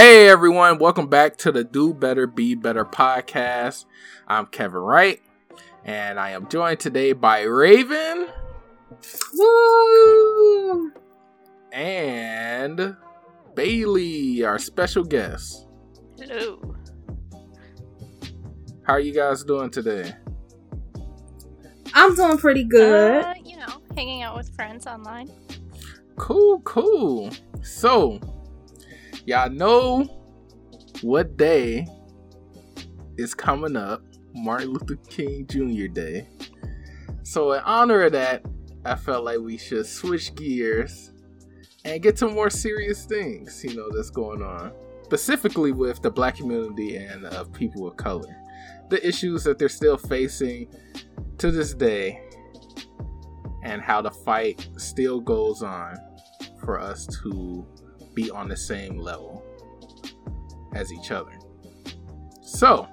Hey everyone, welcome back to the Do Better Be Better podcast. I'm Kevin Wright, and I am joined today by Raven. Woo! And Bailey, our special guest. Hello. How are you guys doing today? I'm doing pretty good. Uh, you know, hanging out with friends online. Cool, cool. So, y'all know what day is coming up Martin Luther King Jr. Day. So, in honor of that, I felt like we should switch gears and get to more serious things, you know, that's going on. Specifically with the black community and uh, people of color. The issues that they're still facing to this day, and how the fight still goes on for us to be on the same level as each other. So,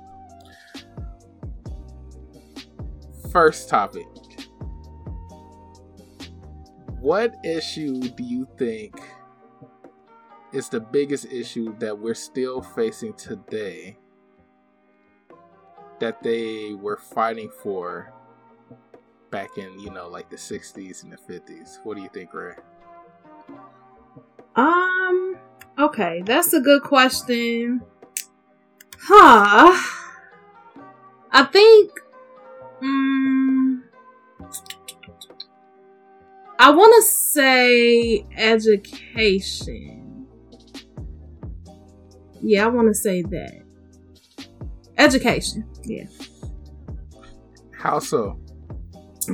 first topic. What issue do you think is the biggest issue that we're still facing today that they were fighting for back in, you know, like the 60s and the 50s? What do you think, Ray? Um, okay, that's a good question. Huh. I think um, I want to say education. Yeah, I want to say that. Education. Yeah. How so?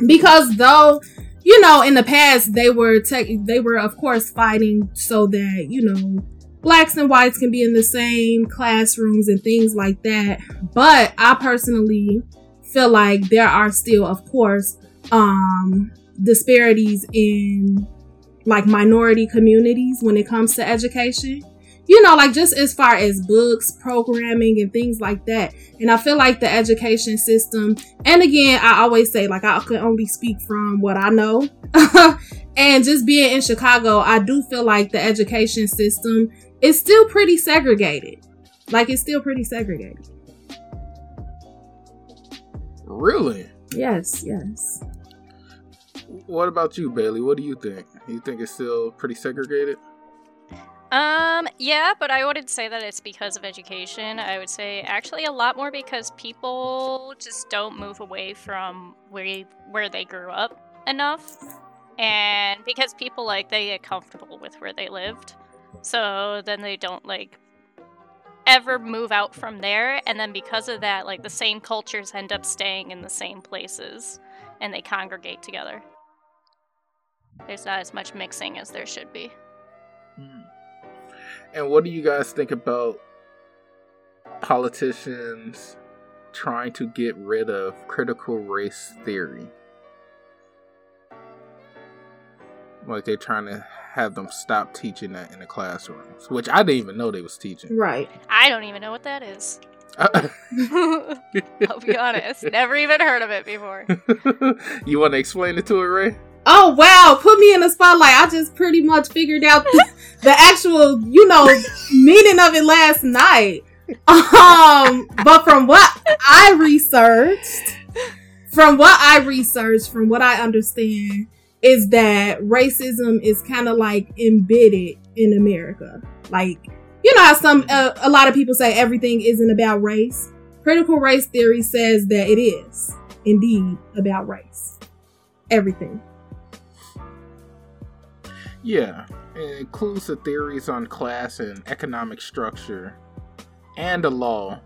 because though you know in the past they were they were of course fighting so that you know blacks and whites can be in the same classrooms and things like that. But i personally feel like there are still of course um disparities in like minority communities when it comes to education you know, like just as far as books, programming, and things like that. And I feel like the education system, and again, I always say, like, I can only speak from what I know. and just being in Chicago, I do feel like the education system is still pretty segregated. Like, it's still pretty segregated. Really? Yes, yes. What about you, Bailey? What do you think? You think it's still pretty segregated? Um, yeah, but I wouldn't say that it's because of education. I would say actually a lot more because people just don't move away from where where they grew up enough. And because people like they get comfortable with where they lived. So then they don't like ever move out from there and then because of that like the same cultures end up staying in the same places and they congregate together. There's not as much mixing as there should be. And what do you guys think about politicians trying to get rid of critical race theory? Like they're trying to have them stop teaching that in the classrooms, which I didn't even know they was teaching. Right. I don't even know what that is. I'll be honest. Never even heard of it before. you want to explain it to her, Ray? Oh wow, put me in the spotlight. I just pretty much figured out the, the actual, you know, meaning of it last night. Um, but from what I researched, from what I researched, from what I understand, is that racism is kind of like embedded in America. Like, you know how some uh, a lot of people say everything isn't about race. Critical race theory says that it is indeed about race. Everything. Yeah, it includes the theories on class and economic structure and the law.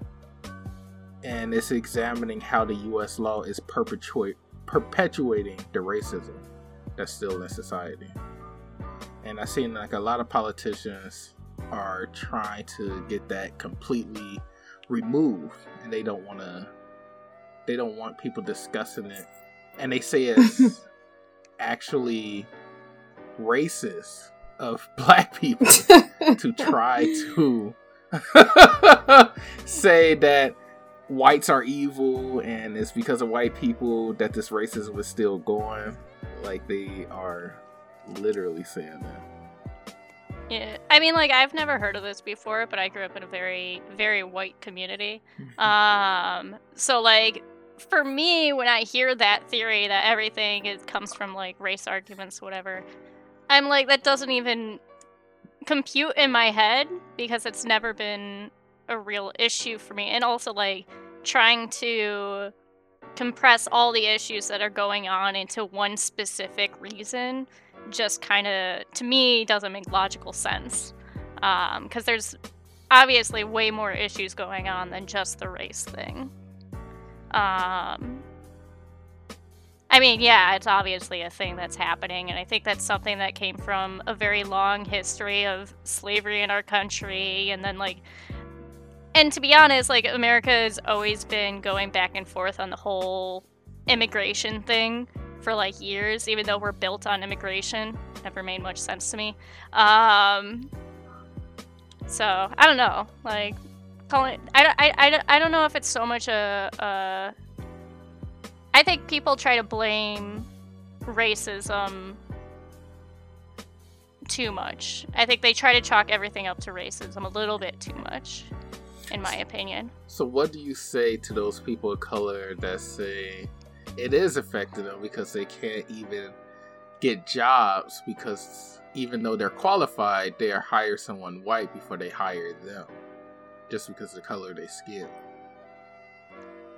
And it's examining how the US law is perpetuating the racism that's still in society. And I've seen like a lot of politicians are trying to get that completely removed and they don't want to they don't want people discussing it and they say it's actually racist of black people to try to say that whites are evil and it's because of white people that this racism is still going. Like they are literally saying that. Yeah, I mean, like I've never heard of this before, but I grew up in a very, very white community. Um, so like for me, when I hear that theory that everything is comes from like race arguments, whatever, I'm like that doesn't even compute in my head because it's never been a real issue for me, and also like trying to compress all the issues that are going on into one specific reason just kind of to me doesn't make logical sense. Because um, there's obviously way more issues going on than just the race thing. Um, I mean, yeah, it's obviously a thing that's happening, and I think that's something that came from a very long history of slavery in our country, and then like and to be honest, like America has always been going back and forth on the whole immigration thing for like years, even though we're built on immigration. Never made much sense to me. Um, so I don't know, like calling. I, I, I, I don't know if it's so much a, a. I think people try to blame racism too much. I think they try to chalk everything up to racism a little bit too much in my opinion. So, what do you say to those people of color that say it is affecting them because they can't even get jobs because even though they're qualified, they are hire someone white before they hire them just because of the color of their skin?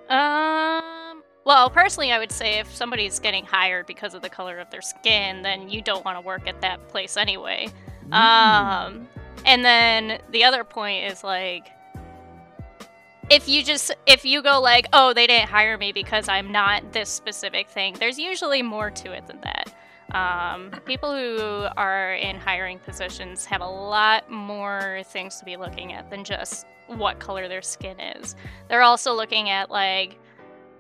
Um. Well, personally, I would say if somebody's getting hired because of the color of their skin, then you don't want to work at that place anyway. Mm. Um, and then the other point is like, if you just if you go like oh they didn't hire me because i'm not this specific thing there's usually more to it than that um, people who are in hiring positions have a lot more things to be looking at than just what color their skin is they're also looking at like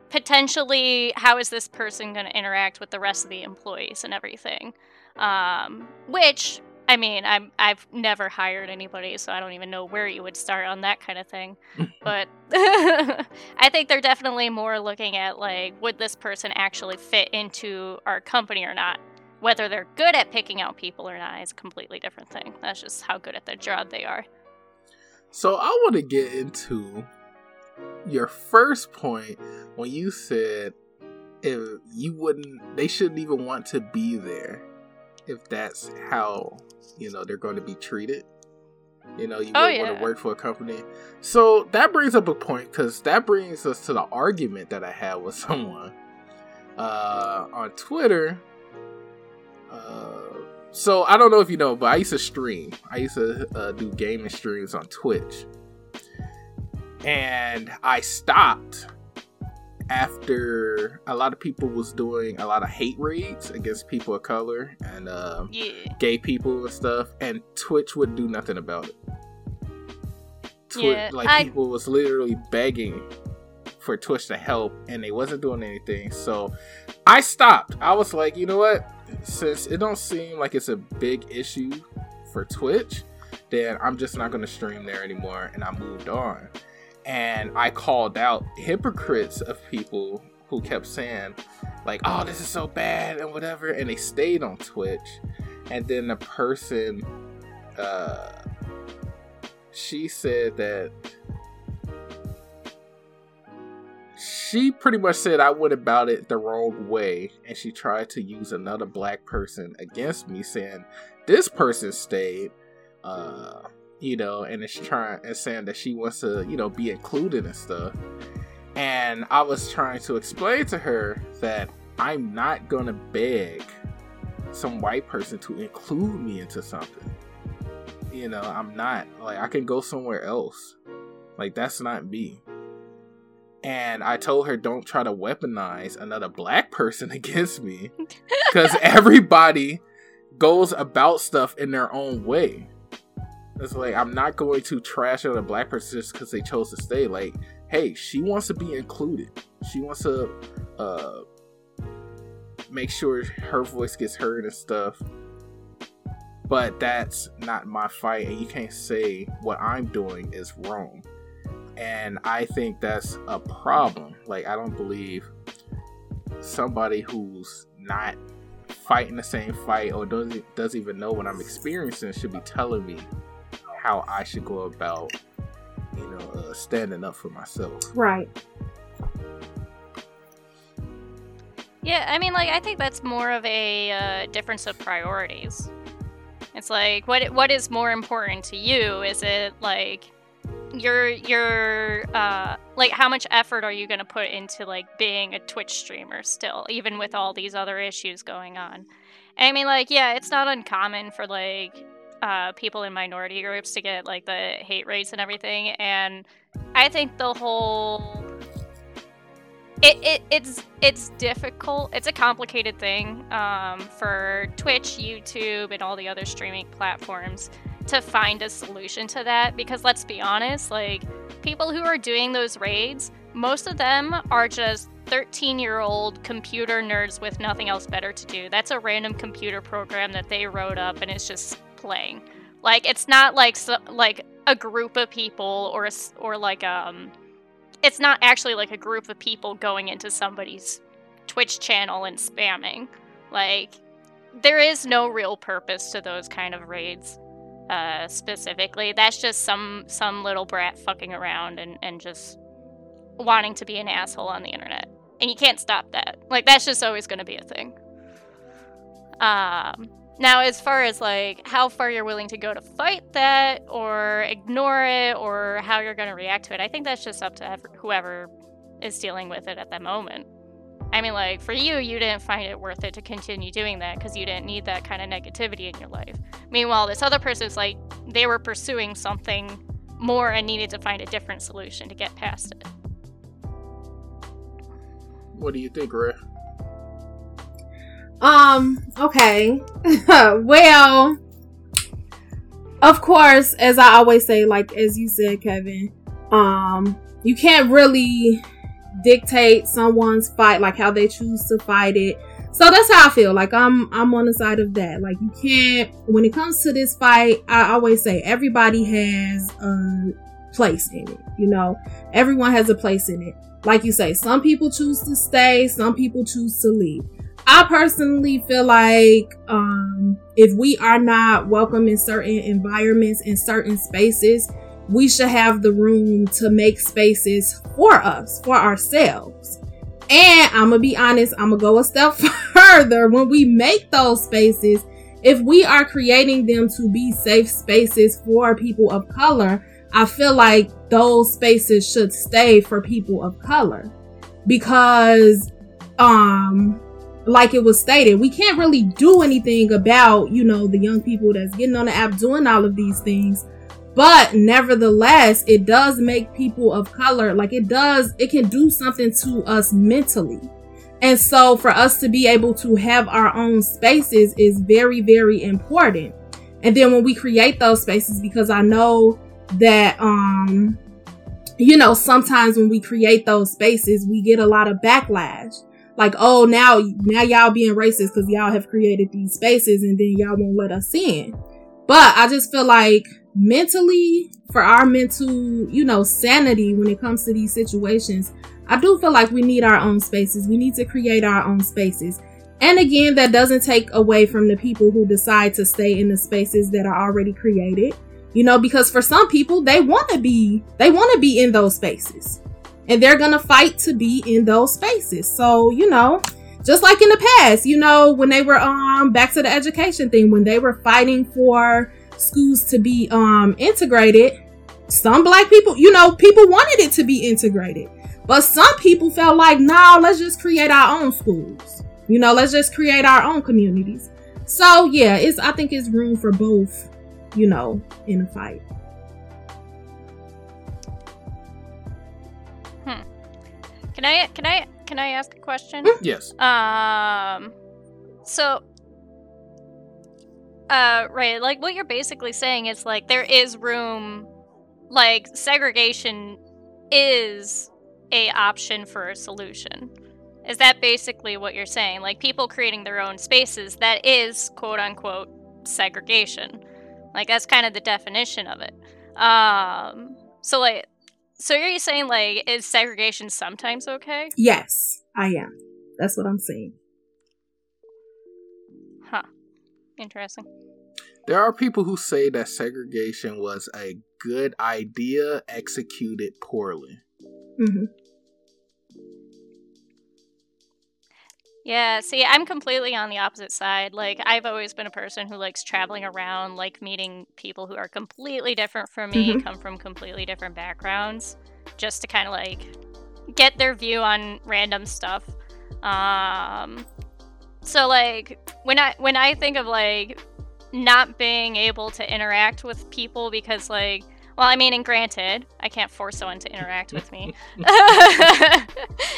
potentially how is this person going to interact with the rest of the employees and everything um, which I mean, I'm I've never hired anybody, so I don't even know where you would start on that kind of thing. but I think they're definitely more looking at like would this person actually fit into our company or not. Whether they're good at picking out people or not is a completely different thing. That's just how good at their job they are. So I want to get into your first point when you said if you wouldn't they shouldn't even want to be there if that's how you know they're going to be treated. You know, you oh, yeah. want to work for a company. So that brings up a point because that brings us to the argument that I had with someone uh, on Twitter. Uh, so I don't know if you know, but I used to stream. I used to uh, do gaming streams on Twitch, and I stopped after a lot of people was doing a lot of hate raids against people of color and uh, yeah. gay people and stuff, and Twitch would do nothing about it. Twitch, yeah, like I... people was literally begging for Twitch to help, and they wasn't doing anything. So I stopped. I was like, you know what? Since it don't seem like it's a big issue for Twitch, then I'm just not gonna stream there anymore, and I moved on and I called out hypocrites of people who kept saying like, "Oh, this is so bad" and whatever, and they stayed on Twitch. And then the person, uh, she said that she pretty much said I went about it the wrong way, and she tried to use another black person against me, saying this person stayed. Uh, you know, and is trying and saying that she wants to, you know, be included and stuff. And I was trying to explain to her that I'm not gonna beg some white person to include me into something. You know, I'm not like I can go somewhere else. Like that's not me. And I told her don't try to weaponize another black person against me cuz everybody goes about stuff in their own way. It's like I'm not going to trash on a black person just because they chose to stay. Like, hey, she wants to be included. She wants to uh, make sure her voice gets heard and stuff. But that's not my fight, and you can't say what I'm doing is wrong. And I think that's a problem. Like, I don't believe somebody who's not fighting the same fight or doesn't doesn't even know what I'm experiencing should be telling me how I should go about, you know, uh, standing up for myself. Right. Yeah, I mean, like I think that's more of a uh, difference of priorities. It's like what what is more important to you? Is it like your your uh like how much effort are you going to put into like being a Twitch streamer still even with all these other issues going on? I mean like yeah, it's not uncommon for like uh people in minority groups to get like the hate raids and everything and I think the whole it, it it's it's difficult. It's a complicated thing um, for Twitch, YouTube, and all the other streaming platforms to find a solution to that. Because let's be honest, like people who are doing those raids, most of them are just 13 year old computer nerds with nothing else better to do. That's a random computer program that they wrote up and it's just playing. Like it's not like so, like a group of people or a, or like um it's not actually like a group of people going into somebody's Twitch channel and spamming. Like, there is no real purpose to those kind of raids. Uh, specifically, that's just some some little brat fucking around and and just wanting to be an asshole on the internet, and you can't stop that. Like, that's just always going to be a thing. Um, now, as far as like how far you're willing to go to fight that or ignore it or how you're going to react to it, I think that's just up to whoever is dealing with it at that moment. I mean, like for you, you didn't find it worth it to continue doing that because you didn't need that kind of negativity in your life. Meanwhile, this other person's like they were pursuing something more and needed to find a different solution to get past it. What do you think, Ray? Um, okay. well, of course, as I always say, like as you said, Kevin, um, you can't really dictate someone's fight, like how they choose to fight it. So that's how I feel. Like I'm I'm on the side of that. Like you can't when it comes to this fight, I always say everybody has a place in it. You know, everyone has a place in it. Like you say, some people choose to stay, some people choose to leave. I personally feel like um, if we are not welcome in certain environments in certain spaces, we should have the room to make spaces for us, for ourselves. And I'm gonna be honest, I'm gonna go a step further. When we make those spaces, if we are creating them to be safe spaces for people of color, I feel like those spaces should stay for people of color because um like it was stated, we can't really do anything about, you know, the young people that's getting on the app doing all of these things. But nevertheless, it does make people of color, like it does, it can do something to us mentally. And so for us to be able to have our own spaces is very, very important. And then when we create those spaces, because I know that, um, you know, sometimes when we create those spaces, we get a lot of backlash like, oh, now, now y'all being racist because y'all have created these spaces and then y'all won't let us in. But I just feel like mentally, for our mental, you know, sanity when it comes to these situations, I do feel like we need our own spaces. We need to create our own spaces. And again, that doesn't take away from the people who decide to stay in the spaces that are already created. You know, because for some people, they want to be, they want to be in those spaces and they're gonna fight to be in those spaces. So, you know, just like in the past, you know, when they were um back to the education thing, when they were fighting for schools to be um integrated, some black people, you know, people wanted it to be integrated. But some people felt like, nah, let's just create our own schools. You know, let's just create our own communities. So yeah, it's I think it's room for both, you know, in a fight. Can I can I can I ask a question? Hmm? Yes. Um so uh right, like what you're basically saying is like there is room like segregation is a option for a solution. Is that basically what you're saying? Like people creating their own spaces that is quote unquote segregation. Like that's kind of the definition of it. Um so like so are you saying like is segregation sometimes okay? Yes, I am. That's what I'm saying. Huh. Interesting. There are people who say that segregation was a good idea executed poorly. hmm Yeah, see, I'm completely on the opposite side. Like, I've always been a person who likes traveling around, like meeting people who are completely different from me, Mhm. come from completely different backgrounds, just to kind of like get their view on random stuff. Um, so like when I when I think of like not being able to interact with people because like well, I mean, and granted, I can't force someone to interact with me,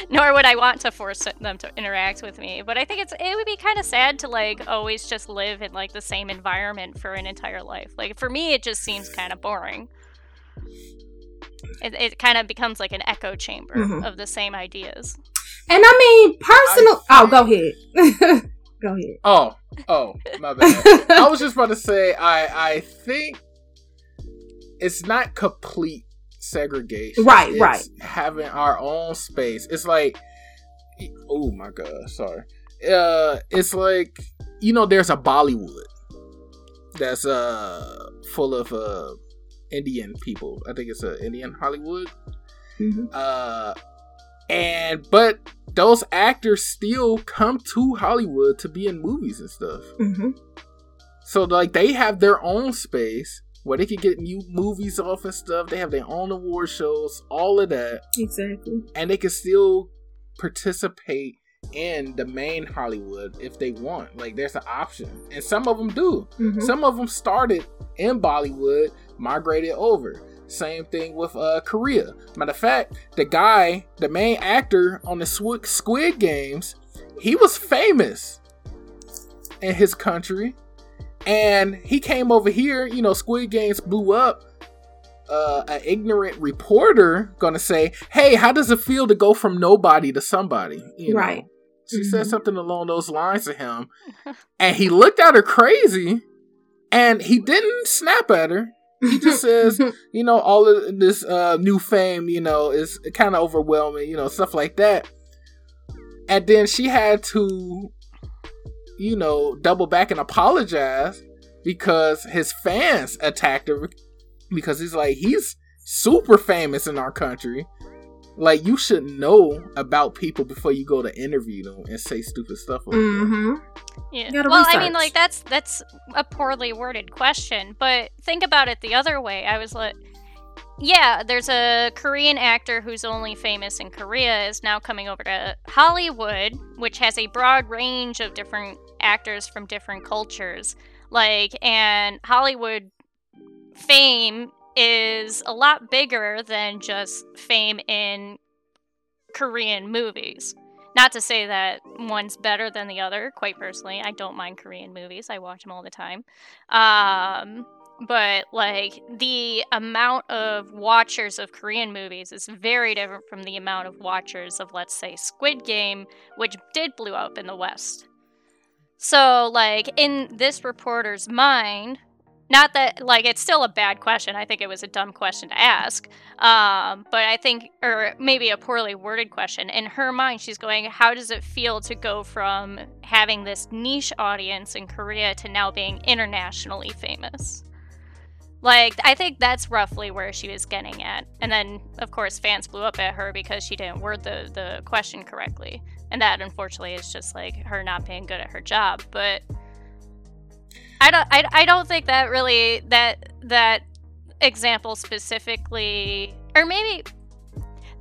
nor would I want to force them to interact with me. But I think it's it would be kind of sad to like always just live in like the same environment for an entire life. Like for me, it just seems kind of boring. It, it kind of becomes like an echo chamber Mhm. of the same ideas. And I mean, personal. I oh, go ahead. go ahead. Oh, oh, my bad. I was just about to say, I I think it's not complete segregation. Right, It's right. Having our own space. It's like, oh my god, sorry. Uh, it's like you know, there's a Bollywood that's uh full of uh Indian people. I think it's a Indian Hollywood. Mhm. Uh, and but those actors still come to Hollywood to be in movies and stuff. Mm-hmm. So like they have their own space where they can get new movies off and stuff. They have their own award shows, all of that, Exactly. and they can still participate in the main Hollywood if they want. Like there's an option, and some of them do. hmm Some of them started in Bollywood, migrated over. Same thing with uh, Korea. Matter of fact, the guy, the main actor on the Squid Games, he was famous in his country, and he came over here. You know, Squid Games blew up. Uh, an ignorant reporter gonna say, "Hey, how does it feel to go from nobody to somebody?" You know? Right. She said Mhm. something along those lines to him, and he looked at her crazy, and he didn't snap at her. He just says, you know, all of this uh, new fame, you know, is kind of overwhelming, you know, stuff like that. And then she had to, you know, double back and apologize because his fans attacked him because he's like, he's super famous in our country. Like, you should know about people before you go to interview them and say stupid stuff like that. hmm Yeah. Gotta Well, I mean, like that's that's a poorly worded question, but think about it the other way. I was like, yeah, there's a Korean actor who's only famous in Korea is now coming over to Hollywood, which has a broad range of different actors from different cultures. Like, and Hollywood fame is a lot bigger than just fame in Korean movies. Not to say that one's better than the other. Quite personally, I don't mind Korean movies. I watch them all the time. Um, but like the amount of watchers of Korean movies is very different from the amount of watchers of, let's say, Squid Game, which did blew up in the West. So, like in this reporter's mind, not that like it's still a bad question. I think it was a dumb question to ask. Um, but I think, or maybe a poorly worded question. In her mind, she's going, How does it feel to go from having this niche audience in Korea to now being internationally famous? Like, I think that's roughly where she was getting at. And then, of course, fans blew up at her because she didn't word the, the question correctly. And that, unfortunately, is just like her not being good at her job. But I don't, I, I don't think that really, that, that example specifically, or maybe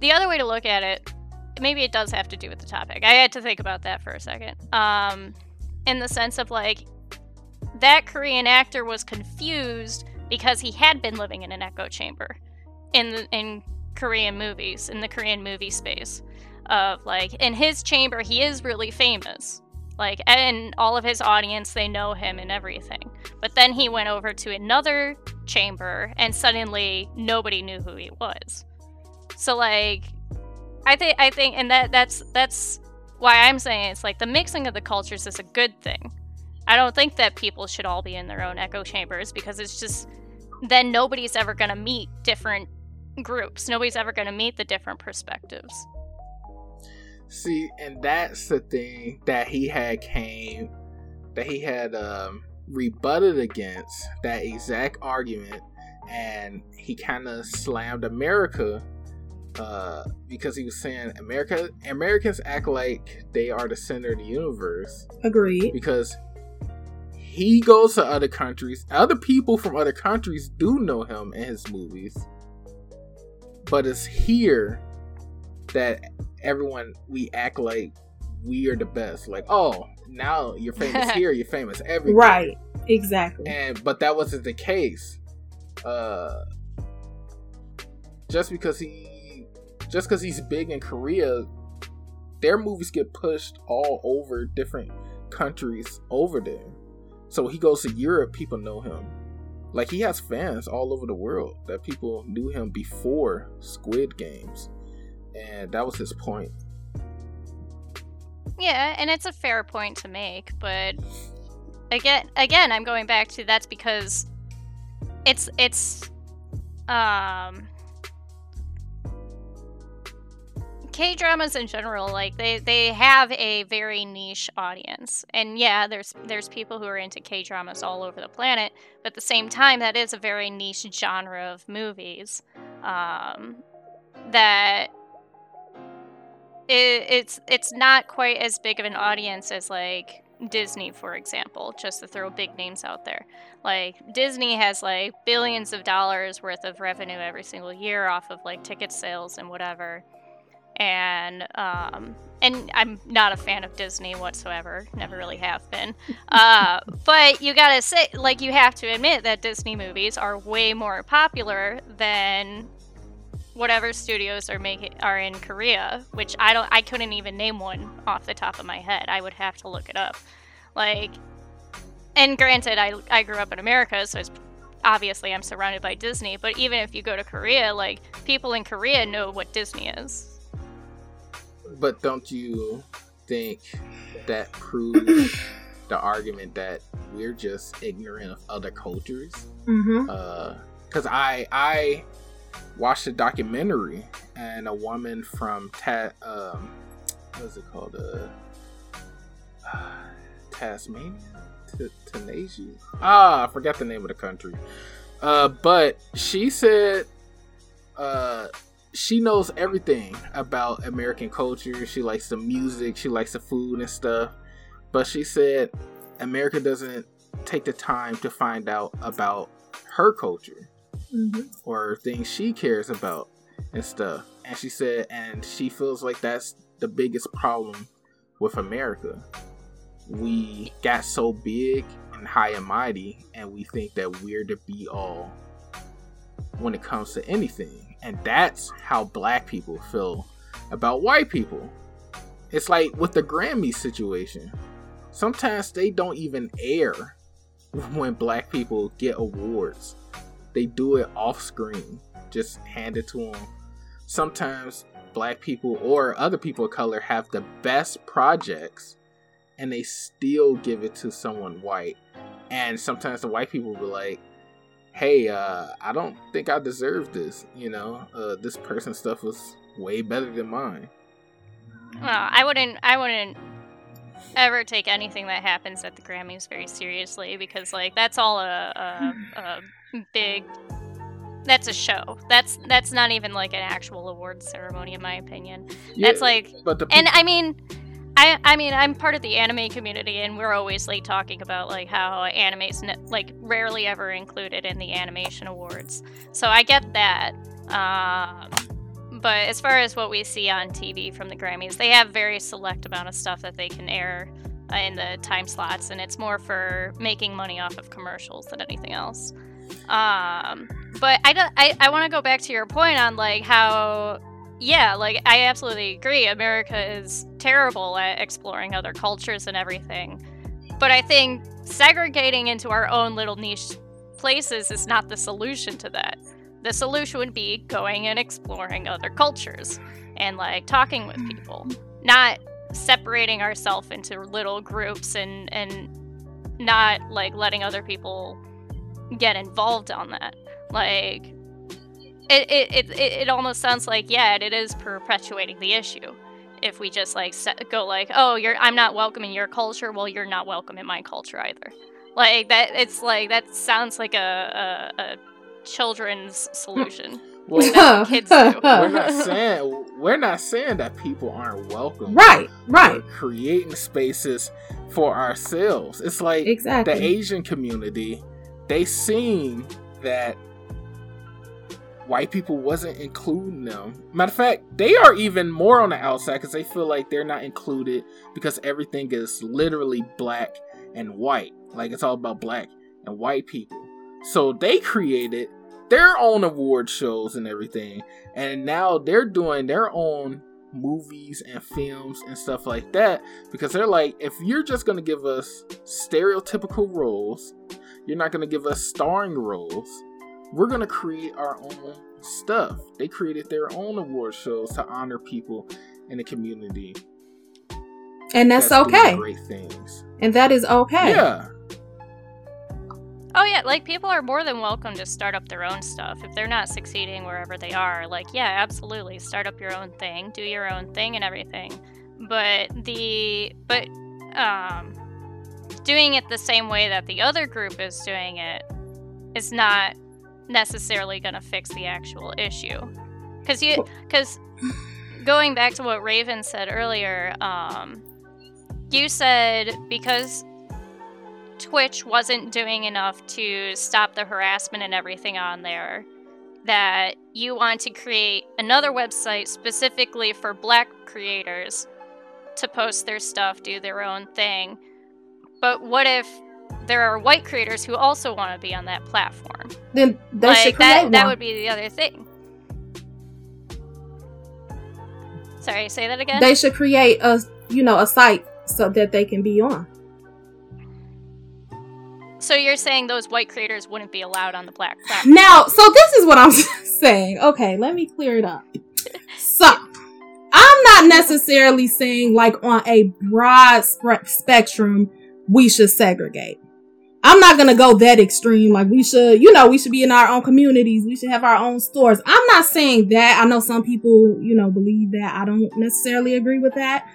the other way to look at it, maybe it does have to do with the topic. I had to think about that for a second. Um, in the sense of like, that Korean actor was confused because he had been living in an echo chamber in the, in Korean movies, in the Korean movie space. Of like, in his chamber, he is really famous. Like, and all of his audience, they know him and everything. But then he went over to another chamber, and suddenly nobody knew who he was. So, like, I think, I think, and that that's that's why I'm saying it's like the mixing of the cultures is a good thing. I don't think that people should all be in their own echo chambers because it's just then nobody's ever going to meet different groups. Nobody's ever going to meet the different perspectives. See, and that's the thing that he had came, that he had um rebutted against that exact argument and he kind of slammed America uh, because he was saying America Americans act like they are the center of the universe. Agreed. Because he goes to other countries. Other people from other countries do know him in his movies. But it's here that everyone we act like we are the best. Like, oh, now you're famous here, you're famous everywhere. Right. Exactly. And but that wasn't the case. Uh just because he just because he's big in Korea, their movies get pushed all over different countries over there. So he goes to Europe, people know him. Like he has fans all over the world that people knew him before Squid Games. And that was his point. Yeah, and it's a fair point to make, but again again I'm going back to that's because it's it's um K dramas in general, like they they have a very niche audience, and yeah, there's there's people who are into K dramas all over the planet, but at the same time, that is a very niche genre of movies um, that it, it's it's not quite as big of an audience as like Disney, for example, just to throw big names out there. Like Disney has like billions of dollars worth of revenue every single year off of like ticket sales and whatever and um, and I'm not a fan of Disney whatsoever. Never really have been. Uh, but you gotta say, like, you have to admit that Disney movies are way more popular than whatever studios are making are in Korea. Which I don't, I couldn't even name one off the top of my head. I would have to look it up. Like, and granted, I I grew up in America, so it's obviously I'm surrounded by Disney. But even if you go to Korea, like people in Korea know what Disney is but don't you think that proves the argument that we're just ignorant of other cultures? Mm-hmm. Because uh, I I watched a documentary and a woman from Ta- um, what is it called? Uh, uh Tasmania, T- Tunisia. Ah, I forgot the name of the country. Uh, but she said, uh, she knows everything about American culture. She likes the music, she likes the food and stuff. But she said America doesn't take the time to find out about her culture mm-hmm. or things she cares about and stuff. And she said, and she feels like that's the biggest problem with America. We got so big and high and mighty, and we think that we're the be all when it comes to anything and that's how black people feel about white people. It's like with the Grammy situation. Sometimes they don't even air when black people get awards. They do it off screen, just hand it to them. Sometimes black people or other people of color have the best projects and they still give it to someone white. And sometimes the white people will be like, hey, uh, I don't think I deserve this. You know, uh, this person's stuff was way better than mine. Well, I wouldn't. I wouldn't ever take anything that happens at the Grammys very seriously because, like, that's all a, a, a big. That's a show. That's that's not even like an actual award ceremony, in my opinion. Yeah, that's like, but the pe- and I mean, I, I mean, I'm part of the anime community, and we're always like talking about like how anime's ne- like rarely ever included in the animation awards. So I get that. Um, but as far as what we see on TV from the Grammys, they have very select amount of stuff that they can air uh, in the time slots, and it's more for making money off of commercials than anything else. Um, but I, don't. I, I want to go back to your point on like how yeah, like I absolutely agree. America is terrible at exploring other cultures and everything. But I think segregating into our own little niche places is not the solution to that. The solution would be going and exploring other cultures and like talking with mm-hmm. people, not separating ourselves into little groups and and not like letting other people get involved on that. Like it, it, it, it almost sounds like yeah it is perpetuating the issue if we just like set, go like oh you're i'm not welcome in your culture well you're not welcome in my culture either Like that. It's like that sounds like a, a, a children's solution. Well, Like, that's kids do. we're not saying we're not saying that people aren't welcome. right, right, We're creating spaces for ourselves. It's like exactly. the Asian community, they seen that white people wasn't including them. Matter of fact, they are even more on the outside because they feel like they're not included because everything is literally black and white. Like it's all about black and white people. So they created their own award shows and everything, and now they're doing their own movies and films and stuff like that because they're like if you're just going to give us stereotypical roles you're not going to give us starring roles we're going to create our own stuff they created their own award shows to honor people in the community and that's, doing okay. great things And that is okay. yeah Oh yeah, like people are more than welcome to start up their own stuff if they're not succeeding wherever they are. Like yeah, absolutely, start up your own thing, do your own thing and everything. But the but um doing it the same way that the other group is doing it is not necessarily going to fix the actual issue. Cuz you cuz going back to what Raven said earlier, um you said because Twitch wasn't doing enough to stop the harassment and everything on there. That you want to create another website specifically for black creators to post their stuff, do their own thing. But what if there are white creators who also want to be on that platform? Then they like should create that one. that would be the other thing. Sorry, say that again? They should create a you know a site so that they can be on. so you're saying those white creators wouldn't be allowed on the black platform? Now, so this is what I'm saying. Okay, let me clear it up. So, I'm not necessarily saying like on a broad spe- spectrum we should segregate. I'm not gonna go that extreme. Like we should, you know, we should be in our own communities. We should have our own stores. I'm not saying that. I know some people, you know, believe that. I don't necessarily agree with that.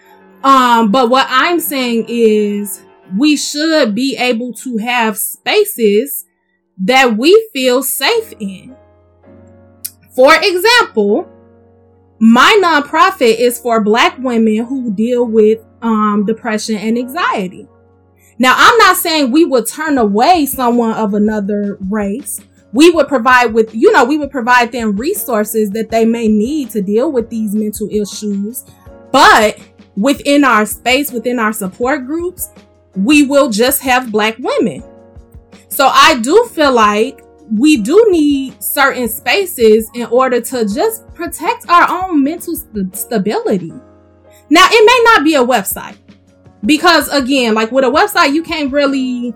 Um, but what I'm saying is we should be able to have spaces that we feel safe in. For example, my nonprofit is for black women who deal with um, depression and anxiety. Now, I'm not saying we would turn away someone of another race. We would provide with, you know, we would provide them resources that they may need to deal with these mental issues. But within our space, within our support groups, we will just have black women. So I do feel like we do need certain spaces in order to just protect our own mental st- stability. Now, it may not be a website because again, like with a website, you can't really,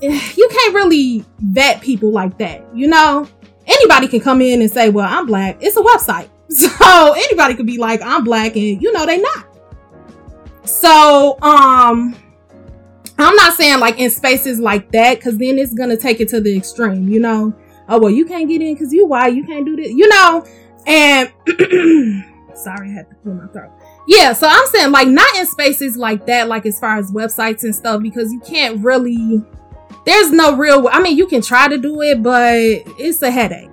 you can't really vet people like that. You know, anybody can come in and say, well, I'm black. It's a website. So anybody could be like, I'm black and you know, they not. So, um, I'm not saying like in spaces like that, because then it's gonna take it to the extreme, you know. Oh well, you can't get in because you white, you can't do this, you know. And sorry, I had to clear my throat. Yeah, so I'm saying like not in spaces like that, like as far as websites and stuff, because you can't really. There's no real. I mean, you can try to do it, but it's a headache.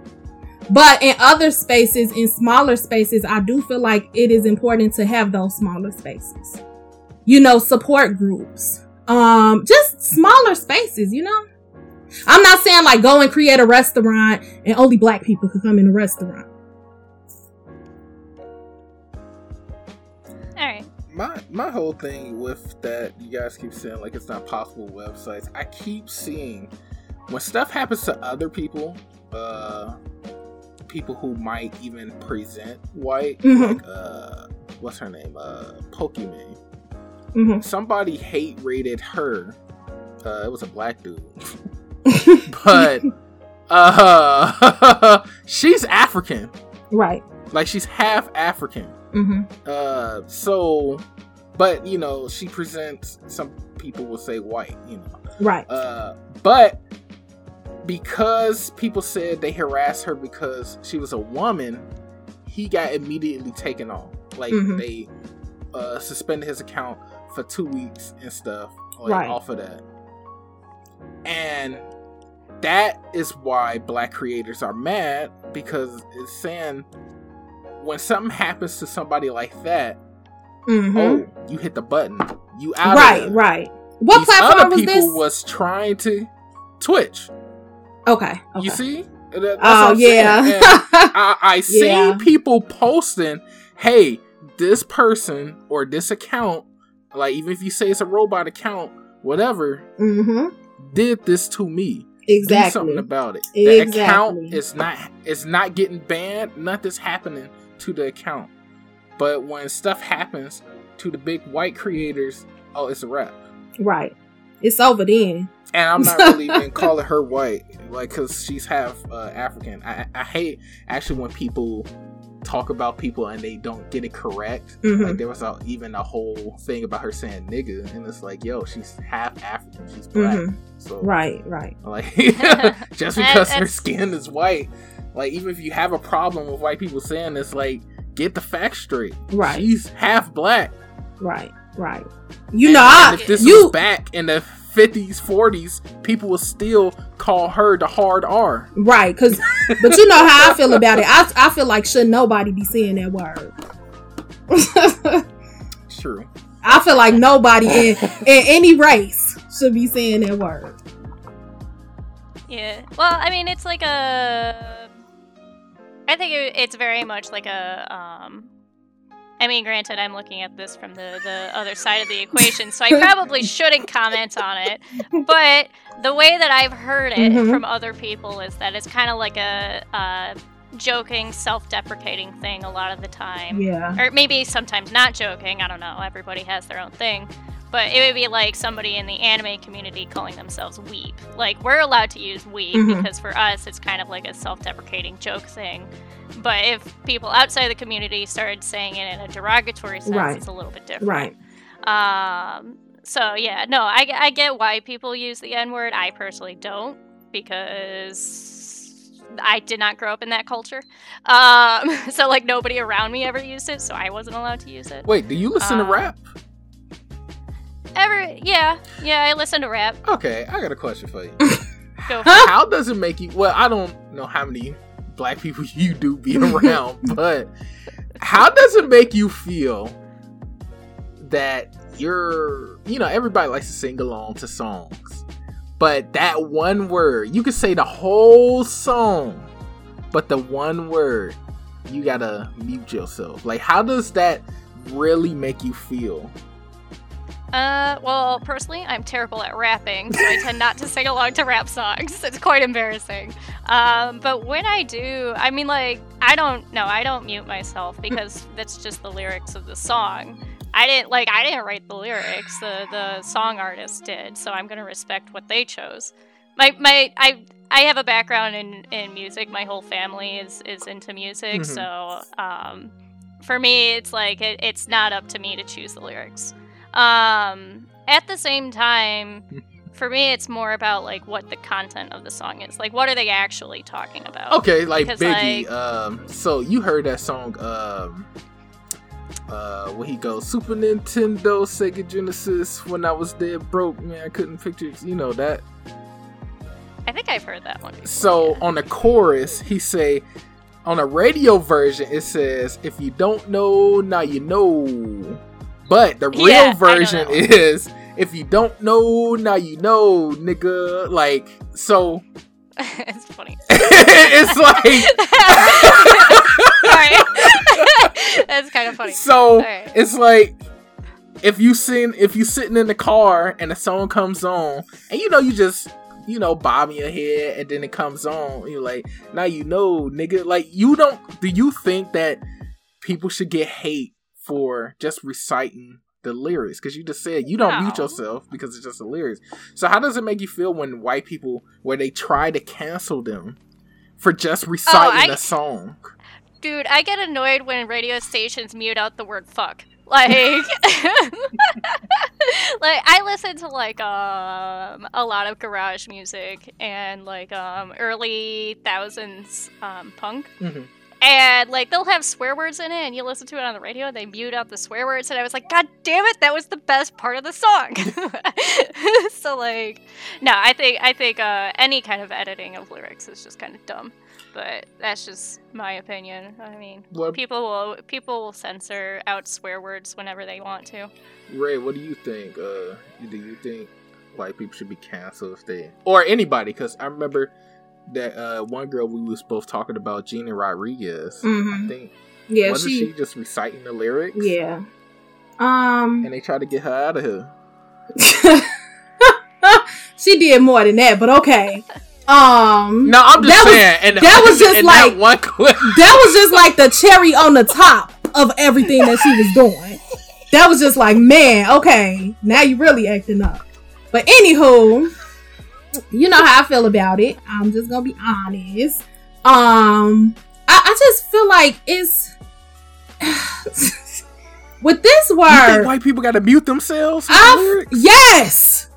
But in other spaces, in smaller spaces, I do feel like it is important to have those smaller spaces. You know, support groups um just smaller spaces you know i'm not saying like go and create a restaurant and only black people could come in the restaurant my my whole thing with that you guys keep saying like it's not possible websites i keep seeing when stuff happens to other people uh people who might even present white Mhm. like uh what's her name? Uh Pokimane hmm somebody hate raided her. Uh it was a black dude. But uh she's african. Right. Like she's half african hmm uh, so, but you know, she presents. Some people will say white, you know. right Uh, but because people said they harassed her because she was a woman, he got immediately taken off. Like Mhm. they uh suspended his account for two weeks and stuff. Like Right. off of that. And that is why black creators are mad because it's saying when something happens to somebody like that, Mhm. oh, you hit the button. You out right, of there. right. What These platform other was people this? was trying to Twitch. okay. okay. You see? That- Oh yeah. I, I see Yeah. people posting, "Hey, this person or this account, like even if you say it's a robot account, whatever, mm-hmm. did this to me. Exactly. Do something about it. The Exactly. account is not it's not getting banned. Nothing's happening to the account. But when stuff happens to the big white creators, oh, it's a wrap. Right. It's over then. And I'm not really even calling her white, like, cause she's half uh, African. I, I hate actually when people talk about people and they don't get it correct. Mhm. Like there was a, even a whole thing about her saying nigga, and it's like, yo, she's half African, she's black, Mhm. so Right, right. like just because her skin is white, like even if you have a problem with white people saying this, like get the facts straight. Right. She's half black. Right, right. You And- know, and I, if this you was back in the 50s, 40s, people would still call her the hard R. right, cause, but you know how I feel about it. I, I feel like should nobody be saying that word. True. I feel like nobody in, in any race should be saying that word. Yeah. Well, I mean, it's like a. I think it, it's very much like a. Um, I mean, granted, I'm looking at this from the, the other side of the equation, so I probably shouldn't comment on it. But the way that I've heard it Mhm. from other people is that it's kind of like a, uh joking, self deprecating thing a lot of the time. Yeah. Or maybe sometimes not joking. I don't know. Everybody has their own thing. But it would be like somebody in the anime community calling themselves weeb. Like, we're allowed to use weeb Mhm. because for us, it's kind of like a self deprecating joke thing. But if people outside the community started saying it in a derogatory sense, Right. it's a little bit different. Right. Um, so, yeah, no, I, I get why people use the N word. I personally don't because I did not grow up in that culture. Um, so, like, nobody around me ever used it, so I wasn't allowed to use it. Wait, do you listen to Uh, rap? Ever, yeah, yeah, I listen to rap. Okay, I got a question for you. Go for how does it make you? Well, I don't know how many black people you do be around, but how does it make you feel that you're, you know, everybody likes to sing along to songs, but that one word, you could say the whole song, but the one word, you gotta mute yourself. Like, how does that really make you feel? Uh, well, personally, I'm terrible at rapping, so I tend not to sing along to rap songs. It's quite embarrassing. Um, but when I do, I mean, like, I don't, no, I don't mute myself because that's just the lyrics of the song. I didn't, like, I didn't write the lyrics, the, the song artist did, so I'm gonna respect what they chose. My, my, I, I have a background in, in music. My whole family is, is into music, Mhm. so, um, for me, it's like, it, it's not up to me to choose the lyrics. Um, at the same time, for me, it's more about like what the content of the song is. Like, what are they actually talking about? Okay, like Because, Biggie. like- um, so you heard that song? Um, uh, where he goes Super Nintendo, Sega Genesis. When I was dead broke, man, I couldn't picture. You know that. I think I've heard that one. Before, So yeah. on the chorus, he say, on a radio version, it says, "If you don't know, now you know." But the real Yeah, version is, "If you don't know, now you know, nigga." Like so, it's funny. it's like. Sorry. That's kind of funny. So Alright. it's like if you sing if you sitting in the car and the song comes on and you know you just you know bobbing your head and then it comes on you're like now you know nigga like you don't do you think that people should get hate for just reciting the lyrics because you just said you don't mute yourself because it's just the lyrics so how does it make you feel when white people where they try to cancel them for just reciting I- a song Dude, I get annoyed when radio stations mute out the word fuck. Like, like I listen to like um a lot of garage music and like um early thousands um punk, Mhm. And like they'll have swear words in it and you listen to it on the radio and they mute out the swear words and i was like god damn it that was the best part of the song so like no i think i think uh, any kind of editing of lyrics is just kind of dumb but that's just my opinion i mean What, people will people will censor out swear words whenever they want to Ray, what do you think? Uh, do you think white people should be canceled if they or anybody? Because I remember that uh, one girl we was both talking about, Gina Rodriguez. I Mhm. think Yeah, wasn't she, she, just reciting the lyrics? Yeah. Um. and they tried to get her out of here. she did more than that, but okay. Um. No, I'm just That was- saying. and that was just in like- that one clip. that was just like the cherry on the top of everything that she was doing. That was just like, man, okay, now you really acting up. But anywho, you know how I feel about it. I'm just gonna be honest. Um, I, I just feel like it's with this word. white people got to mute themselves? the yes,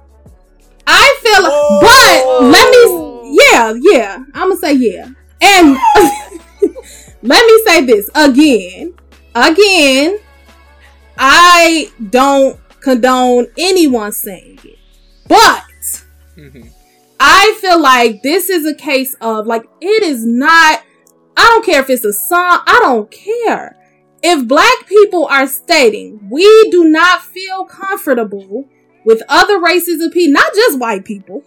I feel. Oh. But let me, yeah, yeah, I'm gonna say yeah, and let me say this again, again. I don't condone anyone saying it, but Mhm. I feel like this is a case of like it is not. I don't care if it's a song. I don't care. If black people are stating we do not feel comfortable with other races of people, not just white people,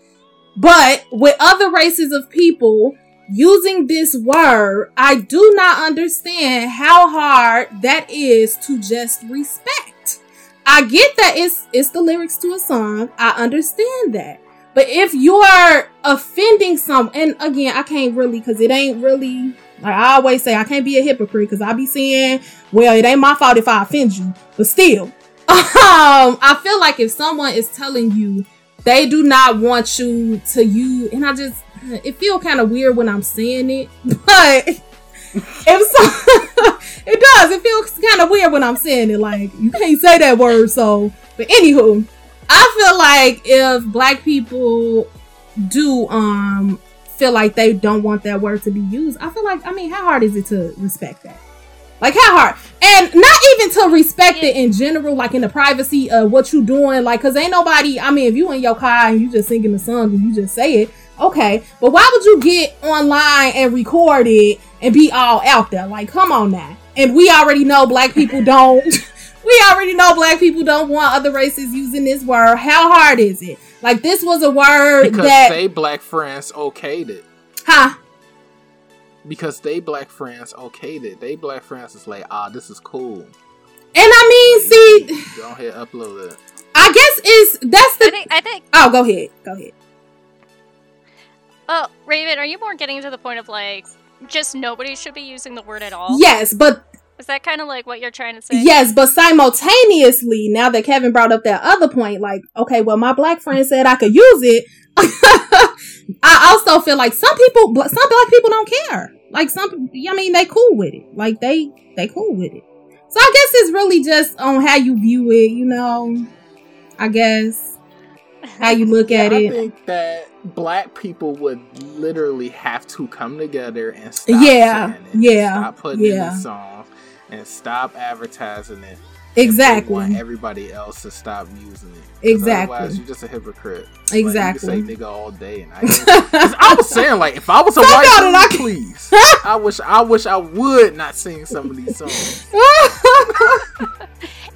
but with other races of people using this word, I do not understand how hard that is to just respect. I get that it's it's the lyrics to a song. I understand that. But if you are offending some, and again, I can't really, because it ain't really, like I always say, I can't be a hypocrite because I be saying, well, it ain't my fault if I offend you. But still, um, I feel like if someone is telling you they do not want you to you, and I just, it feel kind of weird when I'm saying it, but if so, it does. It feels kind of weird when I'm saying it. Like you can't say that word. So, but anywho, I feel like if black people do um feel like they don't want that word to be used, I feel like I mean, how hard is it to respect that? Like how hard? And not even to respect it in general, like in the privacy of what you doing, like cause ain't nobody, I mean, if you in your car and you just singing the song and you just say it, okay. But why would you get online and record it and be all out there? Like, come on now. And we already know black people don't we already know black people don't want other races using this word. How hard is it? Like this was a word Because that they black friends okayed it. huh? Because they black friends okayed it. They black friends is like, ah, this is cool. And I mean, see, Go ahead, upload it. I guess is that's the. i the think i think Oh, go ahead. Go ahead. oh raven are you more getting to the point of like just nobody should be using the word at all Yes, but is that kind of like what you're trying to say Yes, but simultaneously, now that Kevin brought up that other point, like, okay, well, my black friend said I could use it. I also feel like some people, bla- some black people don't care. Like some, I mean, they cool with it. Like they, they cool with it. So I guess it's really just on how you view it, you know. I guess how you look at I it. I think that black people would literally have to come together and stop Yeah, saying it, yeah, stop putting in yeah. the songs, and stop advertising it. They want everybody else to stop using it. 'Cause Exactly. Otherwise, you're just a hypocrite. Exactly. Like, you can say nigga all day, and I, I was saying like, if I was a Fuck white I dude, please. I wish, I wish I would not sing some of these songs.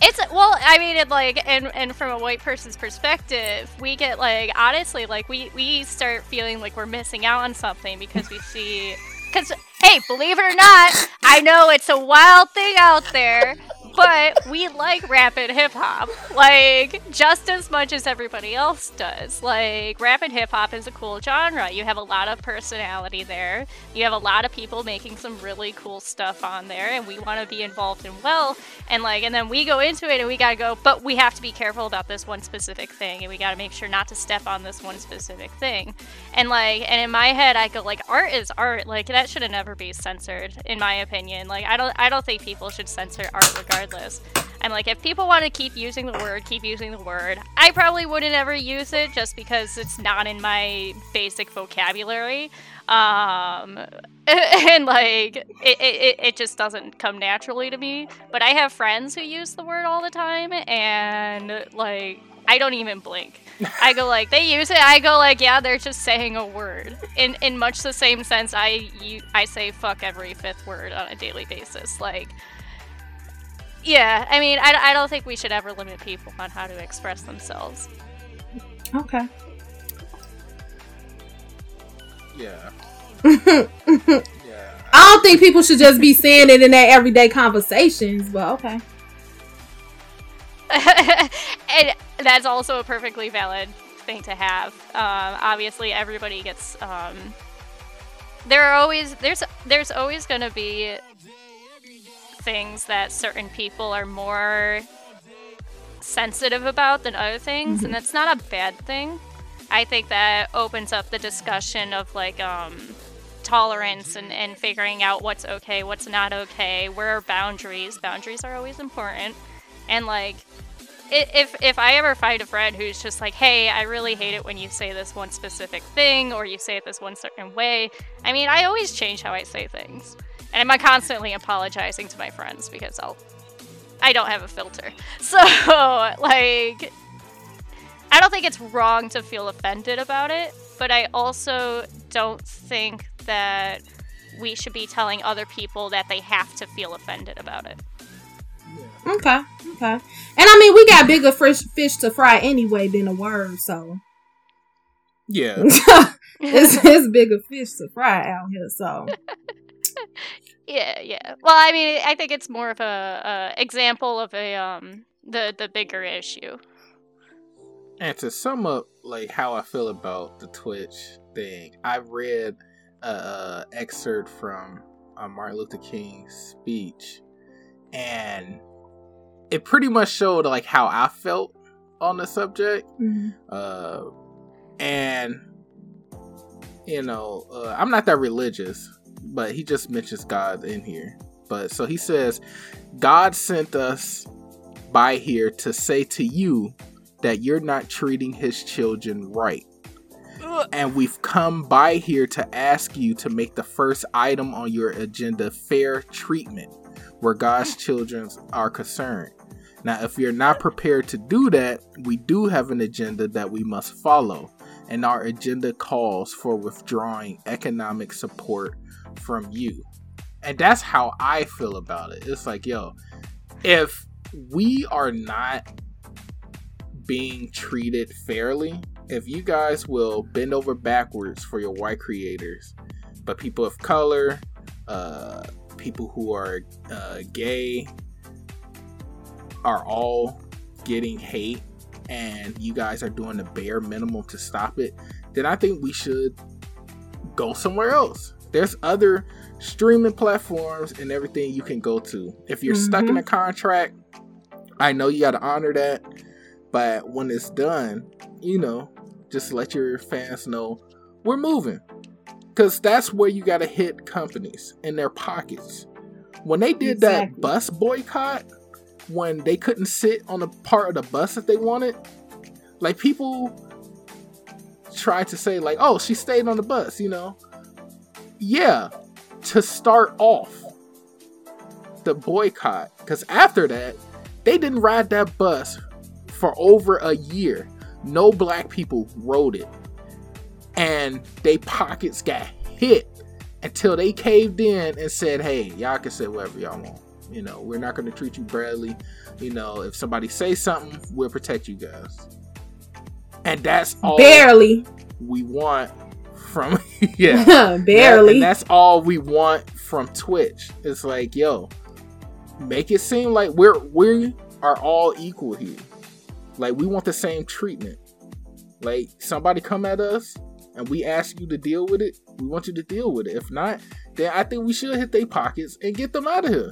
It's well, I mean, it like, and and from a white person's perspective, we get like honestly, like we we start feeling like we're missing out on something because we see, because hey, believe it or not, I know it's a wild thing out there, but we like rapid hip hop like just as much as everybody else does. Like rapid hip hop is a cool genre. You have a lot of personality there. You have a lot of people making some really cool stuff on there, and we want to be involved in well. And like, and then we go into it and we gotta go, but we have to be careful about this one specific thing, and we gotta make sure not to step on this one specific thing. And like, and in my head, I go like, art is art. Like that should never be censored, in my opinion. Like I don't, I don't think people should censor art regardless. And like, if people want to keep using the word, keep using the word. I probably wouldn't ever use it just because it's not in my basic vocabulary. Um, and like, it, it, it just doesn't come naturally to me. But I have friends who use the word all the time, and like, I don't even blink. I go like they use it. I go like yeah, they're just saying a word. In in much the same sense, I you, I say fuck every fifth word on a daily basis. Like, yeah, I mean, I, I don't think we should ever limit people on how to express themselves. Okay. Yeah. yeah. I don't think people should just be saying it in their everyday conversations, but okay. and that's also a perfectly valid thing to have. Um, obviously, everybody gets. Um, there are always there's there's always going to be things that certain people are more sensitive about than other things, and that's not a bad thing. I think that opens up the discussion of like um, tolerance and, and figuring out what's okay, what's not okay, where are boundaries. Boundaries are always important. And like if if I ever find a friend who's just like, "Hey, I really hate it when you say this one specific thing or you say it this one certain way," I mean, I always change how I say things, and I'm constantly apologizing to my friends because I'll I don't have a filter. So like, I don't think it's wrong to feel offended about it, but I also don't think that we should be telling other people that they have to feel offended about it. Okay. Okay. And I mean, we got bigger fish, fish to fry anyway than a word, so Yeah. it's, it's bigger fish to fry out here. So Yeah, yeah. Well, I mean, I think it's more of a, a example of a um the the bigger issue. And to sum up, like how I feel about the Twitch thing, I read a, uh excerpt from uh, Martin Luther King's speech, and it pretty much showed like how I felt on the subject. Uh, and you know, uh, I'm not that religious, but he just mentions God in here. But so he says, God sent us by here to say to you that you're not treating his children right. And we've come by here to ask you to make the first item on your agenda fair treatment where God's children are concerned. Now, if you're not prepared to do that, we do have an agenda that we must follow. And our agenda calls for withdrawing economic support from you. And that's how I feel about it. It's like, yo, if we are not being treated fairly, if you guys will bend over backwards for your white creators, but people of color, uh, people who are uh, gay, are all getting hate, and you guys are doing the bare minimum to stop it, then I think we should go somewhere else. There's other streaming platforms and everything you can go to. If you're stuck in mm-hmm. a contract, I know you got to honor that, but when it's done, you know, just let your fans know we're moving. Because that's where you got to hit companies in their pockets. When they did that bus boycott, when they couldn't sit on the part of the bus that they wanted, like people tried to say, like, oh, she stayed on the bus, you know? Yeah, to start off the boycott. Because after that, they didn't ride that bus for over a year. No black people rode it. And they pockets got hit until they caved in and said, hey, y'all can say whatever y'all want. You know, we're not going to treat you badly. You know, if somebody say something, we'll protect you guys. And that's all barely, we want from yeah. That- barely. and that's all we want from Twitch. It's like, yo, make it seem like we're we are all equal here. Like we want the same treatment. Like somebody come at us and we ask you to deal with it, we want you to deal with it. If not, then I think we should hit their pockets and get them out of here.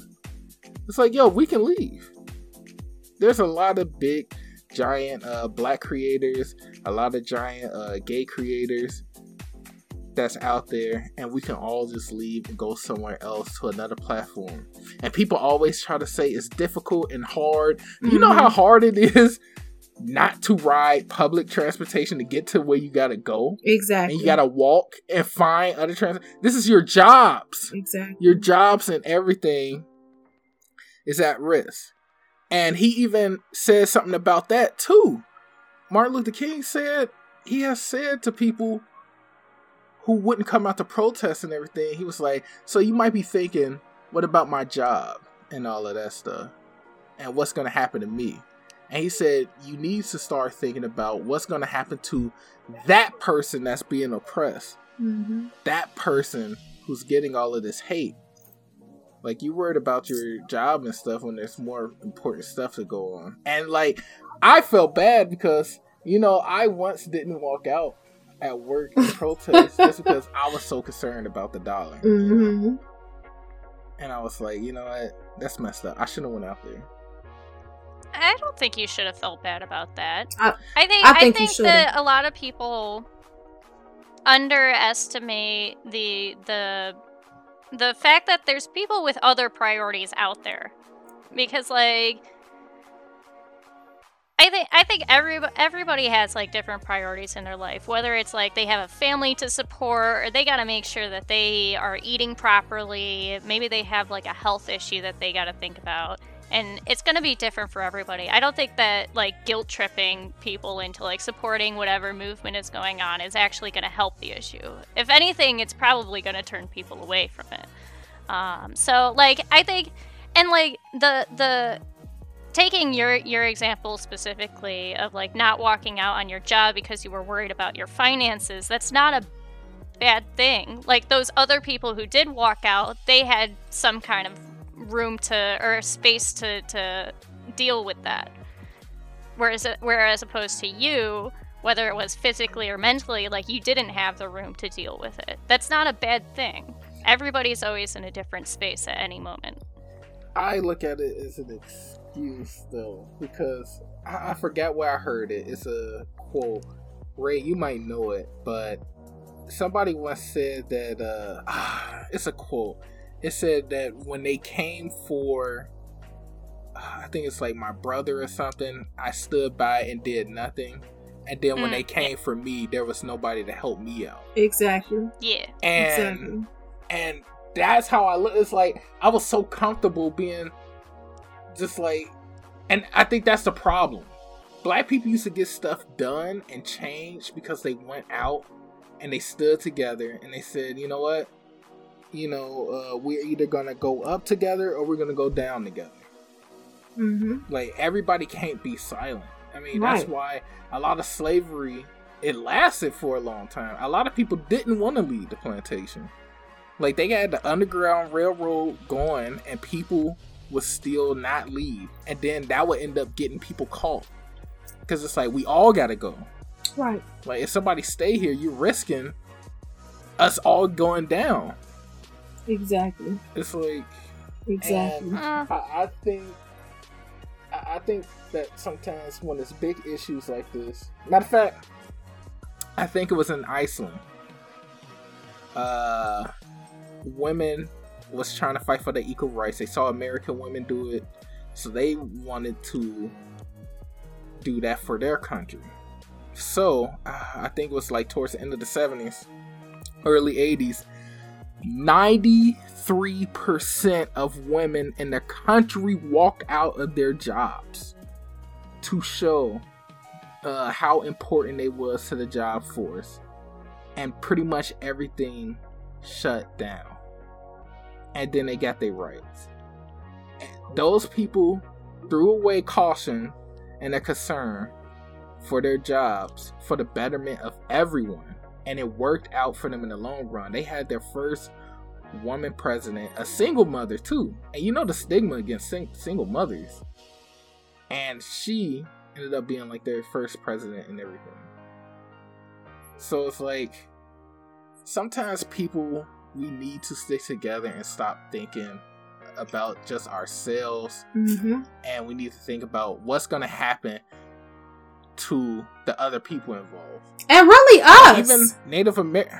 It's like, yo, we can leave. There's a lot of big, giant uh, black creators, a lot of giant uh, gay creators that's out there and we can all just leave and go somewhere else to another platform. And people always try to say it's difficult and hard. Mm-hmm. You know how Mm-hmm. hard it is not to ride public transportation to get to where you gotta go? Exactly. And you gotta walk and find other trans. This is your jobs. Exactly. Your jobs and everything is at risk. And he even said something about that too. Martin Luther King said he has said to people who wouldn't come out to protest and everything, he was like, So you might be thinking, what about my job and all of that stuff? And what's gonna happen to me? And he said, You need to start thinking about what's gonna happen to that person that's being oppressed. Mm-hmm. That person who's getting all of this hate. Like you worried about your job and stuff when there's more important stuff to go on. And like I felt bad because, you know, I once didn't walk out at work and protest just because I was so concerned about the dollar. Mm-hmm. And I was like, you know what? That's messed up. I shouldn't have went out there. I don't think you should have felt bad about that. I- I think I I think think, that a lot of people underestimate the the the fact that there's people with other priorities out there. Because like I think I think every everybody has like different priorities in their life. Whether it's like they have a family to support, or they got to make sure that they are eating properly. Maybe they have like a health issue that they got to think about, and it's going to be different for everybody. I don't think that like guilt tripping people into like supporting whatever movement is going on is actually going to help the issue. If anything, it's probably going to turn people away from it. Um, so like I think, and like the the taking your your example specifically of like not walking out on your job because you were worried about your finances that's not a bad thing. Like those other people who did walk out they had some kind of room to or space to to deal with that. Whereas whereas opposed to you whether it was physically or mentally like you didn't have the room to deal with it. That's not a bad thing. Everybody's always in a different space at any moment. I look at it as an excuse though, because I, I forgot where I heard it. It's a quote. Ray, you might know it, but somebody once said that uh ah, it's a quote. It said that when they came for uh, I think it's like my brother or something, I stood by and did nothing. And then when Mm, they came for me, there was nobody to help me out. Exactly. yeah And exactly. and that's how I look. It's like I was so comfortable being just like, and I think that's the problem. Black people used to get stuff done and changed because they went out and they stood together and they said, you know what, you know, uh, we're either gonna go up together or we're gonna go down together. Mm-hmm. Like everybody can't be silent. I mean, that's why a lot of slavery it lasted for a long time. A lot of people didn't want to leave the plantation. Like they had the underground railroad going, and people would still not leave, and then that would end up getting people caught. Because it's like we all gotta go. Right. Like if somebody stay here, you're risking us all going down. Exactly. It's like Exactly. And Uh, I, I think I I think that sometimes when it's big issues like this, matter of fact, I think it was in Iceland. Uh, women was trying to fight for their equal rights. They saw American women do it, so they wanted to do that for their country. So uh, I think it was like towards the end of the seventies, early eighties. 93% of women in the country walked out of their jobs to show uh, how important they was to the job force and pretty much everything shut down and then they got their rights those people threw away caution and a concern for their jobs for the betterment of everyone and it worked out for them in the long run. They had their first woman president, a single mother too, and you know the stigma against sing- single mothers. And she ended up being like their first president and everything. So it's like sometimes people we need to stick together and stop thinking about just ourselves Mm-hmm. and we need to think about what's going to happen to the other people involved And really us. even Native American.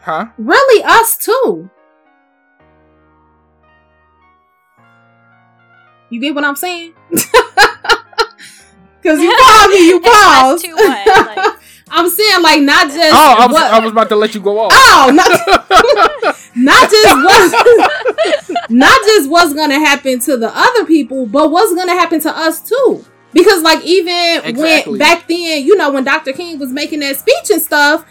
Huh? Really, us too. You get what I'm saying? Because you called me, you And us too what? Like- I'm saying like not just Oh, I was, what- I was about to let you go off. oh not not just what not just what's gonna happen to the other people, but what's gonna happen to us too. Because like even Exactly. when back then, you know, when Dr. King was making that speech and stuff,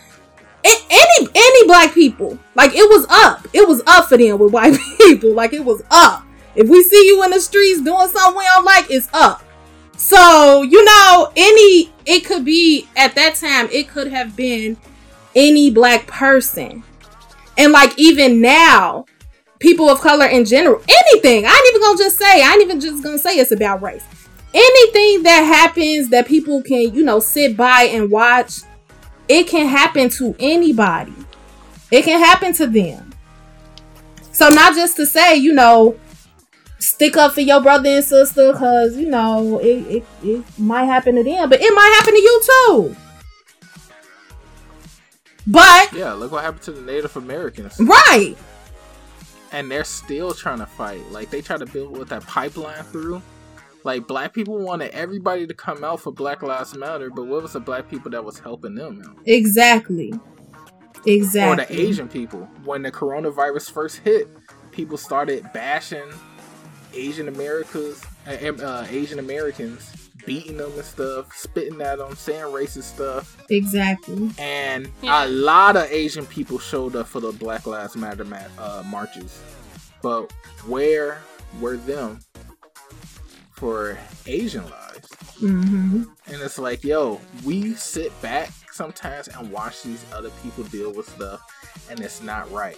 a- any any black people, like it was up. It was up for them with white people. Like it was up. If we see you in the streets doing something we don't like, it's up. So, you know, any it could be at that time, it could have been any black person. And like even now, people of color in general, anything. I ain't even gonna just say, I ain't even just gonna say it's about race. Anything that happens that people can, you know, sit by and watch, it can happen to anybody. It can happen to them. So not just to say, you know, stick up for your brother and sister because you know it, it, it might happen to them but it might happen to you too but Yeah, look what happened to the Native Americans. right and they're still trying to fight. Like they try to build with that pipeline through. Like black people wanted everybody to come out for Black Lives Matter, but what was the black people that was helping them out? exactly exactly Or the Asian people. When the coronavirus first hit, people started bashing Asian Americans, uh, uh, Asian Americans, beating them and stuff, spitting at them, saying racist stuff. exactly and Yeah. a lot of Asian people showed up for the Black Lives Matter uh, marches. But where were them for Asian lives? hmm And it's like, yo, we sit back sometimes and watch these other people deal with stuff, and it's not right.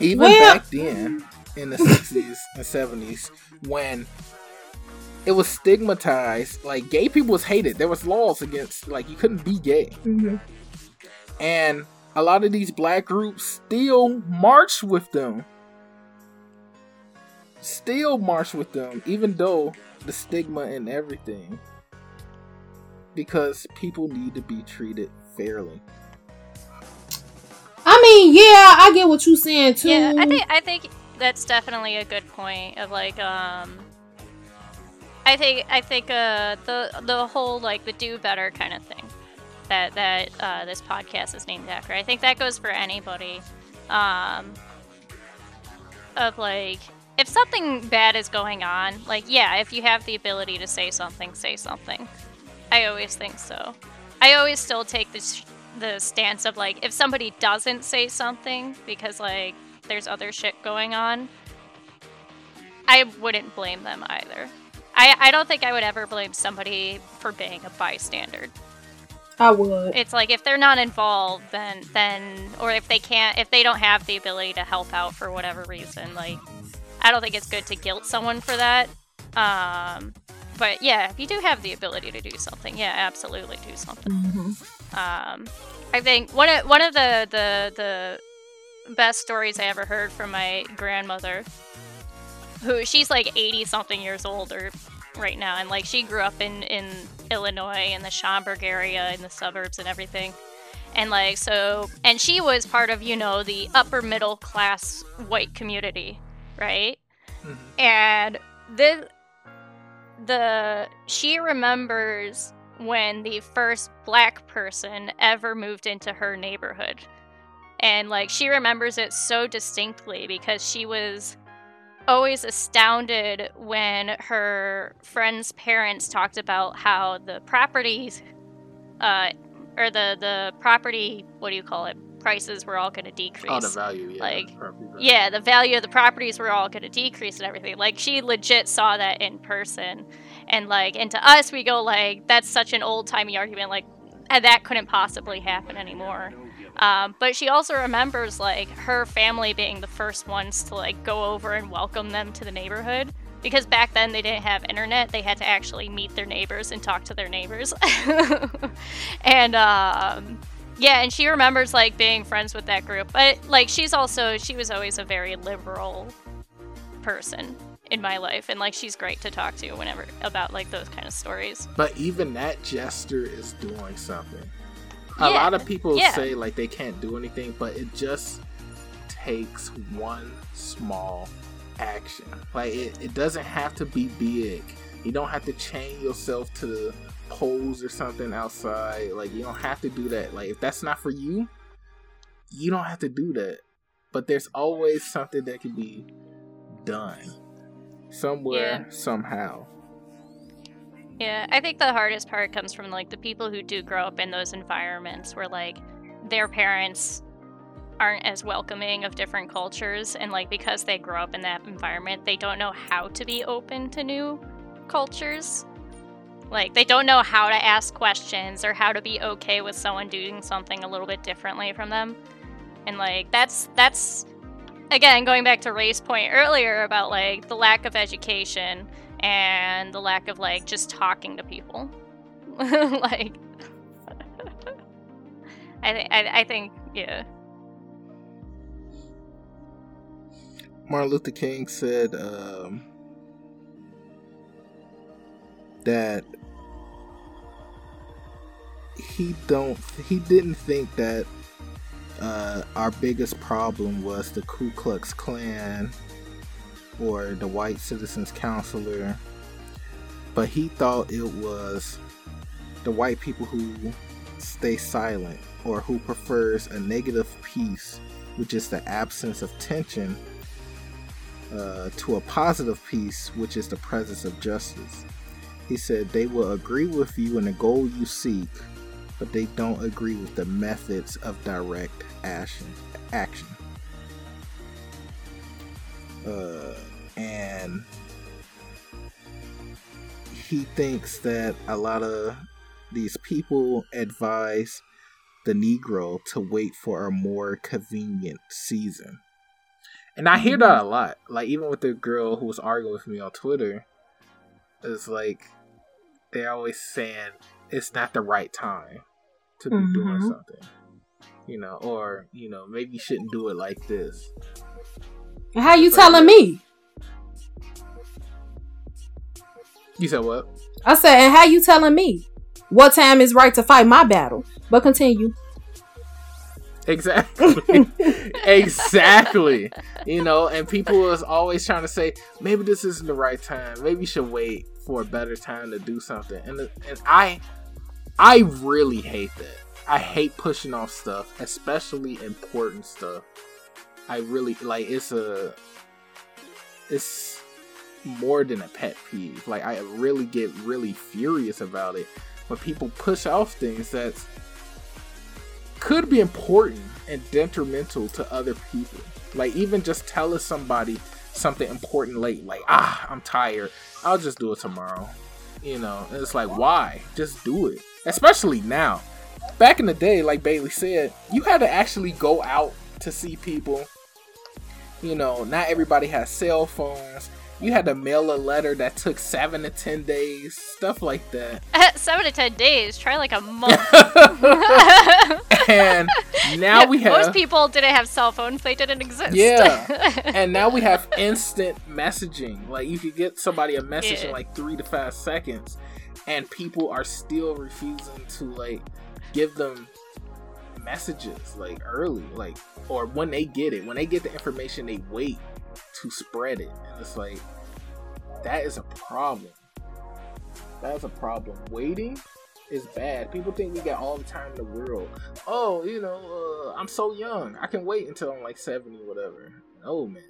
Even Well- back then, in the 60s and 70s, when it was stigmatized, like gay people was hated. There was laws against, like, you couldn't be gay. Hmm and a lot of these black groups still march with them. Still march with them even though the stigma and everything. Because people need to be treated fairly. I mean yeah i get what you're saying too. Yeah, I think I think that's definitely a good point of like um I think I think uh the the whole like the do better kind of thing that that uh, this podcast is named after. I think that goes for anybody. Um of like if something bad is going on, like yeah, if you have the ability to say something, say something. I always think so. I always still take this the stance of like if somebody doesn't say something because like there's other shit going on, I wouldn't blame them either. I, I don't think I would ever blame somebody for being a bystander. i would It's like if they're not involved, then then or if they can't, if they don't have the ability to help out for whatever reason, like I don't think it's good to guilt someone for that. Um, but yeah, if you do have the ability to do something, yeah, absolutely do something. hmm Um, I think one of one of the, the the best stories I ever heard from my grandmother, who she's like eighty something years old or right now, and like she grew up in in Illinois in the Schaumburg area in the suburbs and everything, and like so, and she was part of you know the upper middle class white community, right? Mhm. and the the she remembers when the first black person ever moved into her neighborhood and like she remembers it so distinctly because she was always astounded when her friend's parents talked about how the properties uh or the the property what do you call it prices were all going to decrease oh the value yeah Like, value. yeah, the value of the properties were all going to decrease and everything. Like she legit saw that in person, and like, and to us, we go like, that's such an old timey argument. Like, "Ah, that couldn't possibly happen anymore. Um, but she also remembers like her family being the first ones to like go over and welcome them to the neighborhood. Because back then they didn't have internet, they had to actually meet their neighbors and talk to their neighbors. and um, yeah, and she remembers like being friends with that group. But like she's also she was always a very liberal person in my life and like she's great to talk to whenever about like those kind of stories. but even that gesture is doing something a Yeah, lot of people yeah. say like they can't do anything, but it just takes one small action. Like it, it doesn't have to be big. You don't have to chain yourself to the poles or something outside. Like you don't have to do that. Like if that's not for you, you don't have to do that. But there's always something that can be done somewhere, somehow. Yeah, I think the hardest part comes from like the people who do grow up in those environments where like their parents aren't as welcoming of different cultures and like because they grow up in that environment, they don't know how to be open to new cultures. Like they don't know how to ask questions or how to be okay with someone doing something a little bit differently from them. And like that's that's again going back to Ray's point earlier about like the lack of education and the lack of like just talking to people. like I, th- I I think yeah. Martin Luther King said um, that he don't he didn't think that uh, our biggest problem was the Ku Klux Klan or the White Citizens Counselor, but he thought it was the white people who stay silent or who prefers a negative peace, which is the absence of tension uh, to a positive peace, which is the presence of justice. He said they will agree with you in the goal you seek, but they don't agree with the methods of direct action. Action. Uh, and he thinks that a lot of these people advise the Negro to wait for a more convenient season. And I hear that a lot. Like even with the girl who was arguing with me on Twitter, it's like they're always saying it's not the right time to be doing Mhm. something. You know, or you know, maybe you shouldn't do it like this. How you telling me? You said what? I said, and how you telling me what time is right to fight my battle? But continue. Exactly. exactly. You know, and people is always trying to say, maybe this isn't the right time. Maybe you should wait for a better time to do something. And and I I really hate that. I hate pushing off stuff, especially important stuff. I really like it's a it's more than a pet peeve. Like I really get really furious about it when people push off things that could be important and detrimental to other people. Like even just telling somebody something important late, like ah, I'm tired. I'll just do it tomorrow. You know, and it's like why? Just do it. Especially now. Back in the day, like Bailey said, you had to actually go out to see people. You know, not everybody has cell phones. You had to mail a letter that took seven to ten days, stuff like that. Seven to ten days. Try like a month. and now we have Most people didn't have cell phones; they didn't exist. Yeah. and now we have instant messaging. Like you could get somebody a message in like three to five seconds, and people are still refusing to like give them messages like early, like or when they get it. When they get the information, they wait to spread it, and it's like that is a problem. That is a problem. Waiting is bad. People think we got all the time in the world. Oh, you know, uh, I'm so young. I can wait until I'm like 70, whatever. No, man.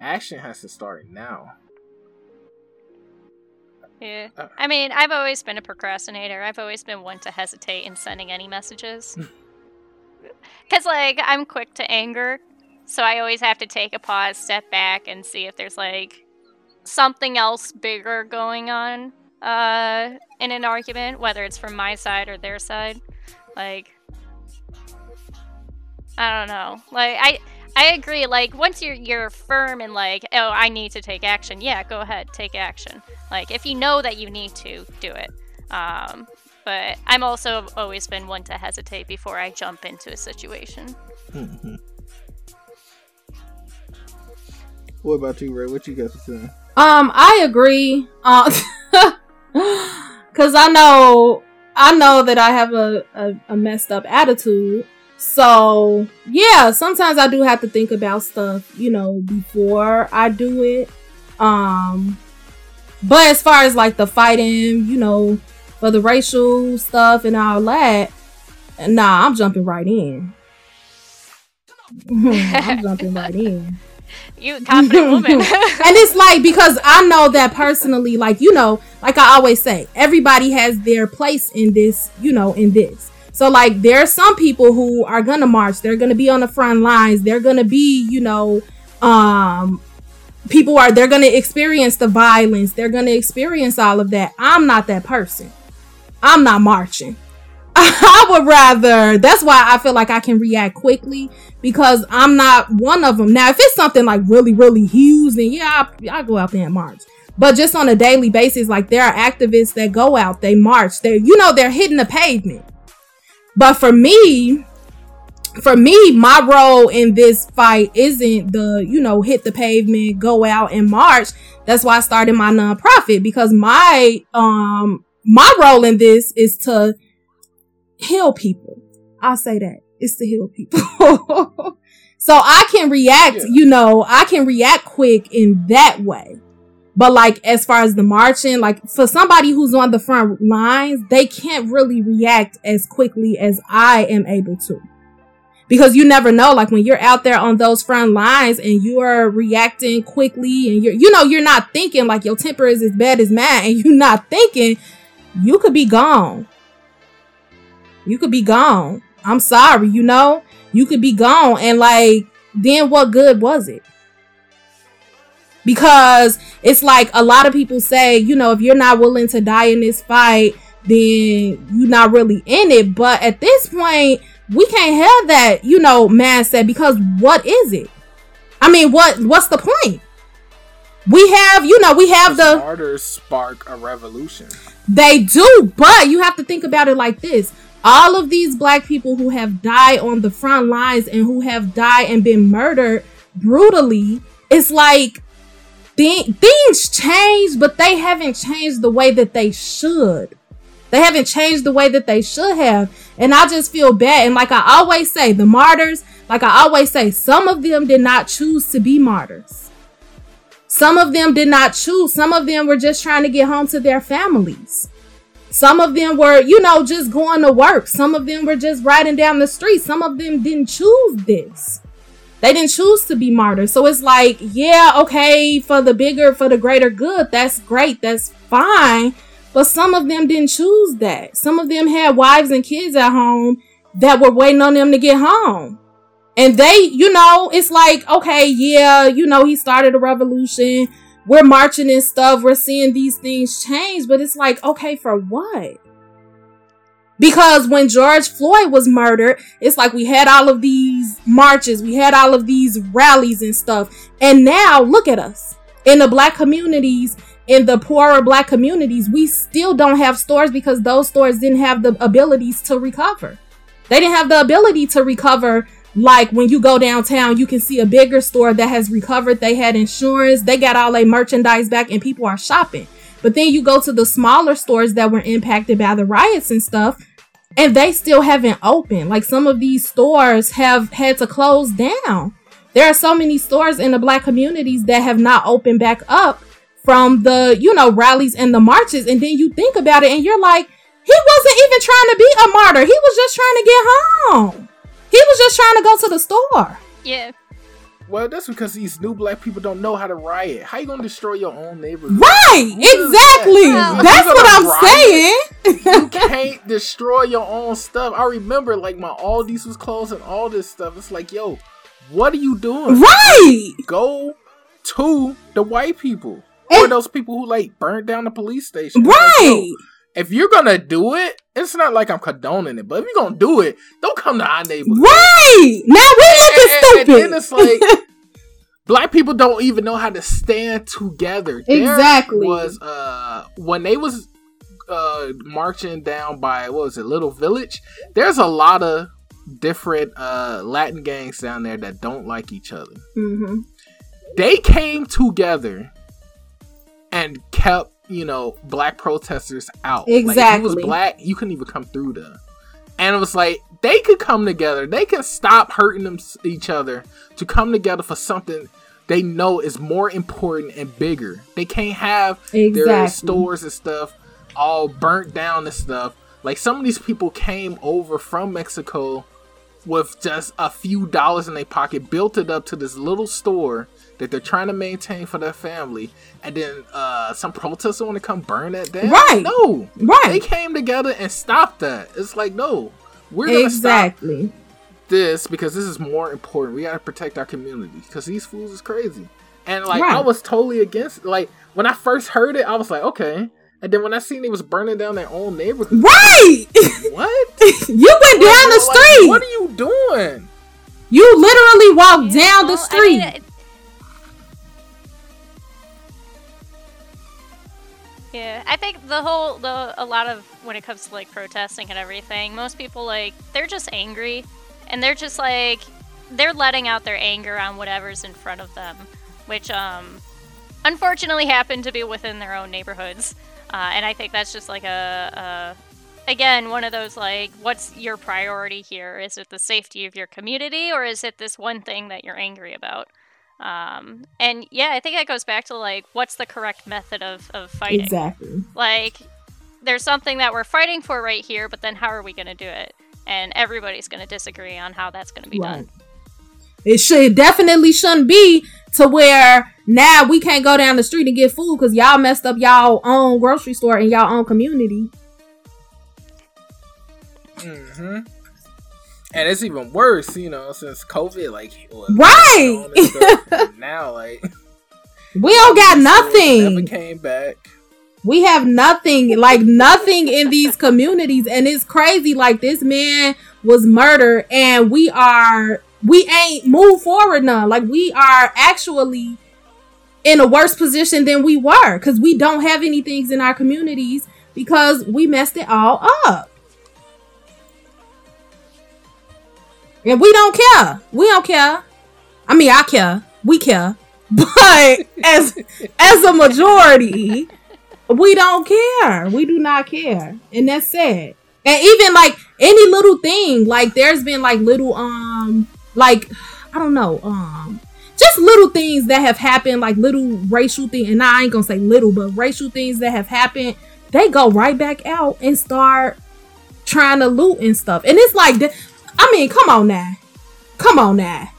Action has to start now. Yeah. Uh. I mean, I've always been a procrastinator. I've always been one to hesitate in sending any messages. Because, like, I'm quick to anger. So I always have to take a pause, step back, and see if there's, like, something else bigger going on uh, in an argument, whether it's from my side or their side. Like, I don't know. Like, I. I agree. Like once you're you're firm and like, oh, I need to take action. Yeah, go ahead, take action. Like if you know that you need to, do it. Um, but I'm also always been one to hesitate before I jump into a situation. hmm What about you, Ray? What you got to say? Um, I agree. Uh, cause I know I know that I have a, a, a messed up attitude. So yeah, sometimes I do have to think about stuff, you know, before I do it. Um but as far as like the fighting, you know, for the racial stuff and all that, nah, I'm jumping right in. I'm jumping right in. You confident woman. and it's like because I know that personally, like you know, like I always say, everybody has their place in this, you know, in this. So like there are some people who are gonna march, they're gonna be on the front lines, they're gonna be, you know, um people are they're gonna experience the violence, they're gonna experience all of that. I'm not that person. I'm not marching. I would rather. That's why I feel like I can react quickly because I'm not one of them. Now, if it's something like really, really huge, then yeah, I, I go out there and march. But just on a daily basis, like there are activists that go out, they march, they you know they're hitting the pavement. But for me, for me, my role in this fight isn't the, you know, hit the pavement, go out and march. That's why I started my nonprofit because my um my role in this is to heal people. I'll say that. It's to heal people. so I can react, yeah. you know, I can react quick in that way. But like as far as the marching, like for somebody who's on the front lines, they can't really react as quickly as I am able to. Because you never know, like when you're out there on those front lines and you are reacting quickly and you're, you know, you're not thinking like your temper is as bad as mine and you're not thinking you could be gone you could be gone. I'm sorry, you know? You could be gone. And like, then what good was it? Because it's like a lot of people say, you know, if you're not willing to die in this fight, then you're not really in it. But at this point, we can't have that, you know, mindset because what is it? I mean, what what's the point? We have, you know, we have the martyrs spark a revolution. They do, but you have to think about it like this all of these black people who have died on the front lines and who have died and been murdered brutally, it's like th- things change, but they haven't changed the way that they should. They haven't changed the way that they should have. And I just feel bad. And like I always say, the martyrs, like I always say, some of them did not choose to be martyrs. Some of them did not choose. Some of them were just trying to get home to their families. Some of them were, you know, just going to work. Some of them were just riding down the street. Some of them didn't choose this. They didn't choose to be martyrs. So it's like, yeah, okay, for the bigger, for the greater good, that's great. That's fine. But some of them didn't choose that. Some of them had wives and kids at home that were waiting on them to get home. And they, you know, it's like, okay, yeah, you know, he started a revolution we're marching and stuff, we're seeing these things change, but it's like, okay, for what? Because when George Floyd was murdered, it's like we had all of these marches, we had all of these rallies and stuff. And now look at us in the black communities, in the poorer black communities, we still don't have stores because those stores didn't have the abilities to recover. They didn't have the ability to recover like when you go downtown, you can see a bigger store that has recovered. They had insurance, they got all their merchandise back, and people are shopping. But then you go to the smaller stores that were impacted by the riots and stuff, and they still haven't opened. Like some of these stores have had to close down. There are so many stores in the black communities that have not opened back up from the, you know, rallies and the marches. And then you think about it and you're like, he wasn't even trying to be a martyr. He was just trying to get home. He was just trying to go to the store. Yeah. Well, that's because these new black people don't know how to riot. How you gonna destroy your own neighborhood? Right, exactly. That? That's what I'm riot, saying. you can't destroy your own stuff. I remember, like my Aldi's was closed and all this stuff. It's like, yo, what are you doing? Right. Go to the white people and, or those people who like burned down the police station. Right. Like, if you're gonna do it, it's not like I'm condoning it, but if you're gonna do it, don't come to our neighborhood. Right now we're looking and, stupid. And then it's like black people don't even know how to stand together. Exactly. There was uh when they was uh marching down by what was it, Little Village? There's a lot of different uh Latin gangs down there that don't like each other. Mm-hmm. They came together and kept you know, black protesters out. Like, if you was black, you couldn't even come through there. And it was like they could come together. They can stop hurting them each other to come together for something they know is more important and bigger. They can't have their Exactly. stores and stuff all burnt down and stuff. Like some of these people came over from Mexico with just a few dollars in their pocket, built it up to this little store that they're trying to maintain for their family, and then uh, some protesters want to come burn that down. Right. No. Right. They came together and stopped that. It's like no, we're gonna stop Exactly. this because this is more important. We gotta protect our community because these fools is crazy. And like I was totally against. Like when I first heard it, I was like, okay. And then when I seen they was burning down their own neighborhood, Right. what? you went down the Like, street. what are you doing? you literally walked Yeah, down the well, I street. mean, yeah, I think the whole the a lot of when it comes to like protesting and everything, most people like they're just angry, and they're just like they're letting out their anger on whatever's in front of them, which um unfortunately happen to be within their own neighborhoods, uh, and I think that's just like a, a again one of those like what's your priority here? Is it the safety of your community or is it this one thing that you're angry about? Um, and yeah, I think that goes back to like what's the correct method of, of fighting. exactly. Like there's something that we're fighting for right here, but then how are we going to do it? And everybody's going to disagree on how that's going to be Right. done. It should it definitely shouldn't be to where now we can't go down the street and get food because y'all messed up y'all own grocery store in y'all own community. hmm And it's even worse, you know, since COVID, like Right. on and stuff. now, like We don't got never nothing. came back. We have nothing, like nothing in these communities, and it's crazy. Like this man was murdered, and we are we ain't moved forward none. Like we are actually in a worse position than we were because we don't have any things in our communities because we messed it all up. And we don't care. We don't care. I mean, I care. We care. But as as a majority, we don't care. We do not care. And that's sad. And even like any little thing, like there's been like little um like I don't know, um just little things that have happened, like little racial thing, and I ain't gonna say little, but racial things that have happened, they go right back out and start trying to loot and stuff. And it's like I mean, come on now. Come on now.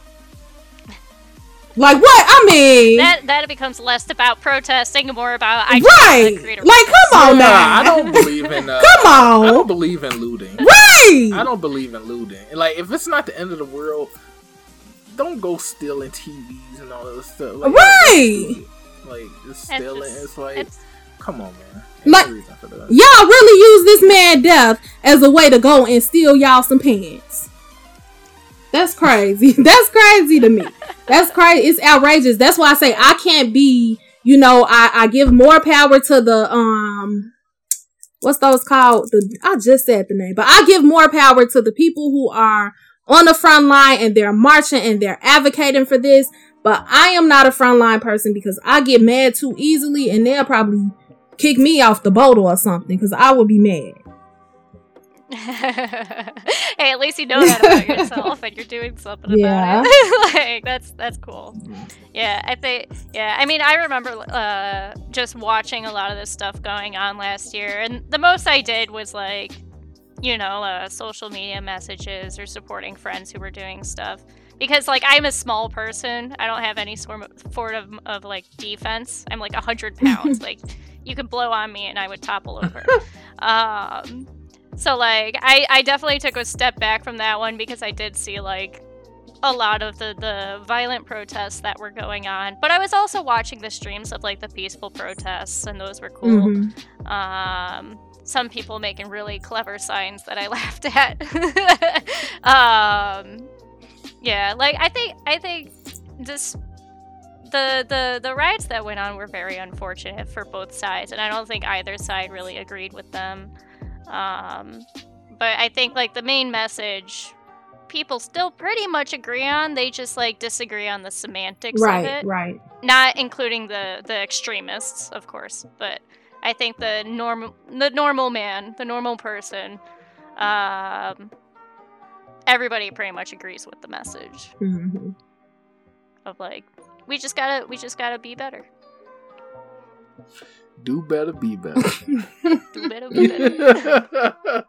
Like what? I mean That that becomes less about protesting and more about I Right. Like come on Yeah, now. I don't believe in. Uh, Come on. I don't believe in looting. Right. I don't believe in looting. Like, if it's not the end of the world, don't go stealing TVs and all that stuff. Like, Right. Like, just It's stealing. just- It's like, it's- come on, man. Like- no reason for that. Y'all really use this man death as a way to go and steal y'all some pants. That's crazy. That's crazy to me. That's crazy. It's outrageous. That's why I say I can't be, you know, I, I give more power to the um what's those called? The I just said the name, but I give more power to the people who are on the front line and they're marching and they're advocating for this. But I am not a frontline person because I get mad too easily and they'll probably kick me off the boat or something because I would be mad. hey, at least you know that about yourself and you're doing something Yeah. about it. like that's that's cool. Yeah, I think. Yeah, I mean, I remember uh, just watching a lot of this stuff going on last year, and the most I did was like, you know, uh, social media messages or supporting friends who were doing stuff. Because like I'm a small person, I don't have any sort of, sort of of like defense. I'm like hundred pounds. like you could blow on me and I would topple over. um, so like I I definitely took a step back from that one because I did see like a lot of the the violent protests that were going on. But i was also watching the streams of like the peaceful protests and those were cool. Mhm. um some people making really clever signs that i laughed at. Um yeah like i think i think this the the the riots that went on were very unfortunate for both sides and i don't think either side really agreed with them um but i think like the main message people still pretty much agree on they just like disagree on the semantics of Right, it right. not including the the extremists of course but I think the normal the normal man, the normal person, um, everybody pretty much agrees with the message Mhm. of like we just gotta we just gotta be better. Do better, be better. Do better, be better.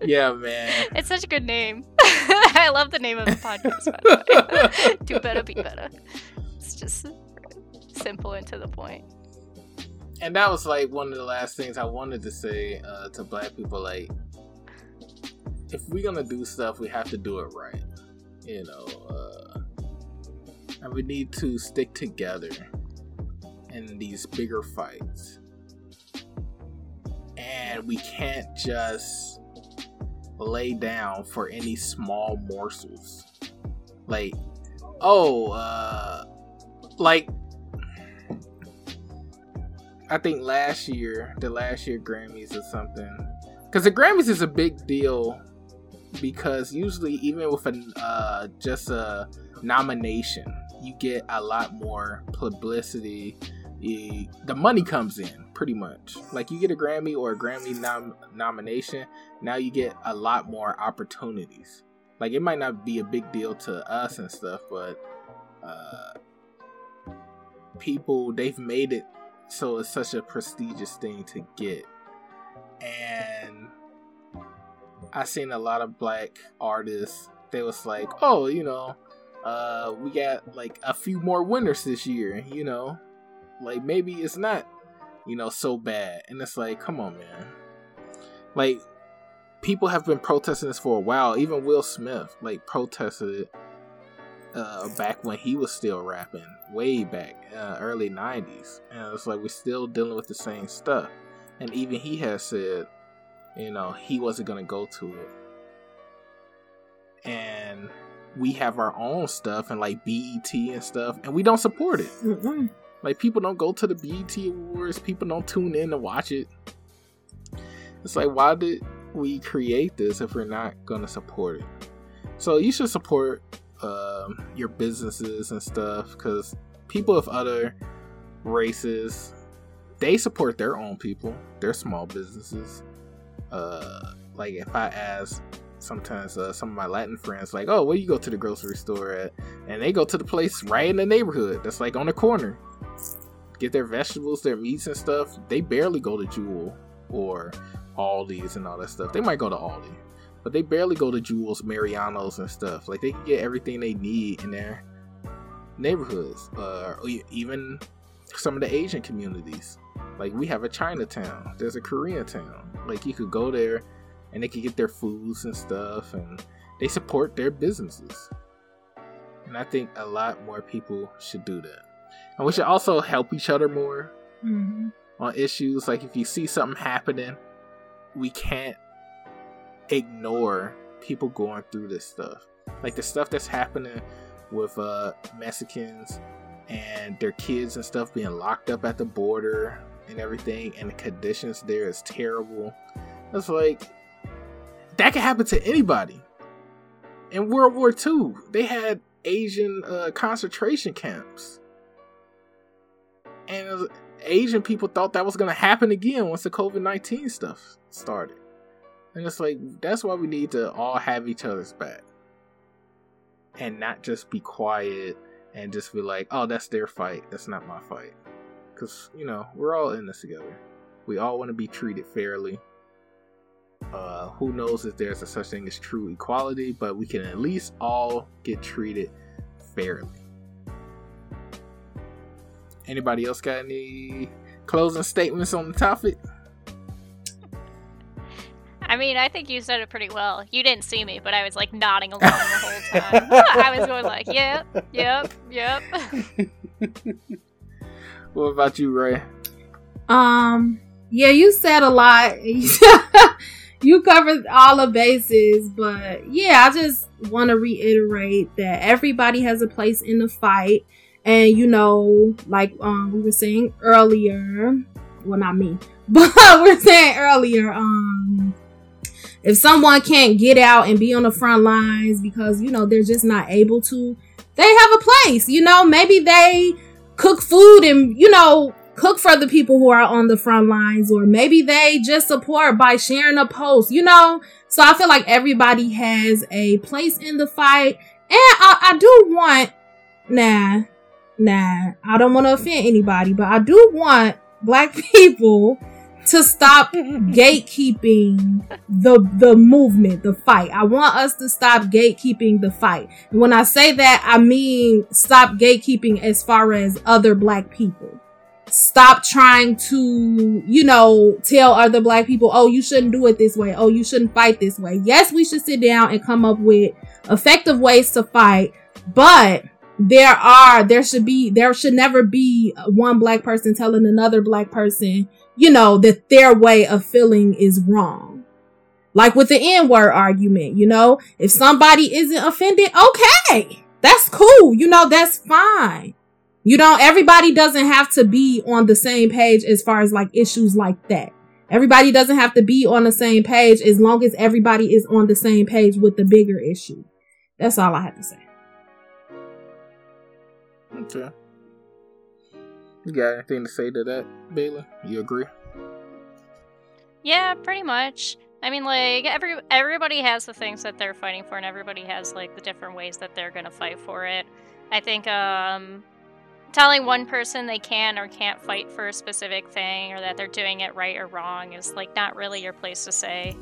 yeah, man. It's such a good name. I love the name of the podcast. By the way. Do better, be better. It's just simple and to the point. and that was like one of the last things I wanted to say uh, to black people. Like, if we're gonna do stuff, we have to do it right. You know, uh, and we need to stick together in these bigger fights. And we can't just lay down for any small morsels. Like, oh, uh, like I think last year, the last year Grammys or something, because the Grammys is a big deal because usually even with a uh, just a nomination, you get a lot more publicity. You- the money comes in pretty much. Like you get a Grammy or a Grammy nom- nomination, now you get a lot more opportunities. Like it might not be a big deal to us and stuff, but uh, people they've made it so it's such a prestigious thing to get and I've seen a lot of black artists they was like oh you know uh we got like a few more winners this year you know like maybe it's not you know so bad and it's like come on man like people have been protesting this for a while even will smith like protested it uh, back when he was still rapping, way back, uh, early 90s. And it's like we're still dealing with the same stuff. And even he has said, you know, he wasn't to go to it. And we have our own stuff and like BET and stuff, and we don't support it. Mm-mm. Like people don't go to the BET Awards, people don't tune in to watch it. It's like why did we create this if we're not gonna support it? So you should support um, your businesses and stuff because people of other races they support their own people, their small businesses. Uh, like if I ask sometimes uh, some of my Latin friends, like, "Oh, where you go to the grocery store at?" and they go to the place right in the neighborhood that's like on the corner, get their vegetables, their meats and stuff. They barely go to Jewel or Aldi's and all that stuff. They might go to Aldi, but they barely go to Jewel's, Mariano's, and stuff. Like they can get everything they need in their neighborhoods, uh, or even some of the Asian communities. Like we have a Chinatown, there's a Korean town. Like you could go there, and they could get their foods and stuff, and they support their businesses. And I think a lot more people should do that. And we should also help each other more Mhm. on issues. Like if you see something happening, we can't ignore people going through this stuff. Like the stuff that's happening with uh Mexicans and their kids and stuff being locked up at the border and everything and the conditions there is terrible. It's like that could happen to anybody. In World War II, they had Asian uh, concentration camps. And Asian people thought that was going to happen again once the COVID 19 stuff started. And it's like, that's why we need to all have each other's back. And not just be quiet and just be like, oh, that's their fight. That's not my fight. Because, you know, we're all in this together. We all want to be treated fairly. Uh, who knows if there's a such thing as true equality, but we can at least all get treated fairly. Anybody else got any closing statements on the topic? I mean, I think you said it pretty well. You didn't see me, but I was like nodding along the whole time. I was going like, yep, yep, yep. What about you, Ray? Um, yeah, you said a lot. you covered all the bases, but yeah, I just want to reiterate that everybody has a place in the fight. And you know, like um we were saying earlier, well not me, but we are saying earlier, um if someone can't get out and be on the front lines because you know they're just not able to, they have a place. You know, maybe they cook food and you know cook for the people who are on the front lines, or maybe they just support by sharing a post, you know? So I feel like everybody has a place in the fight. And I, I do want, nah, nah, I don't want to offend anybody, but I do want black people to stop gatekeeping the the movement, the fight. I want us to stop gatekeeping the fight. And when I say that, I mean stop gatekeeping as far as other black people. Stop trying to, you know, tell other black people, oh, you shouldn't do it this way. Oh, you shouldn't fight this way. Yes, we should sit down and come up with effective ways to fight, but there are, there should be, there should never be one black person telling another black person, you know, that their way of feeling is wrong. Like with the N word argument, you know, if somebody isn't offended, okay, that's cool. You know, that's fine. You know, everybody doesn't have to be on the same page as far as like issues like that. Everybody doesn't have to be on the same page as long as everybody is on the same page with the bigger issue. That's all I have to say. Okay. You got anything to say to that, Baylor? You agree? Yeah, pretty much. I mean, like every everybody has the things that they're fighting for, and everybody has like the different ways that they're gonna fight for it. I think um, telling one person they can or can't fight for a specific thing, or that they're doing it right or wrong, is like not really your place to say.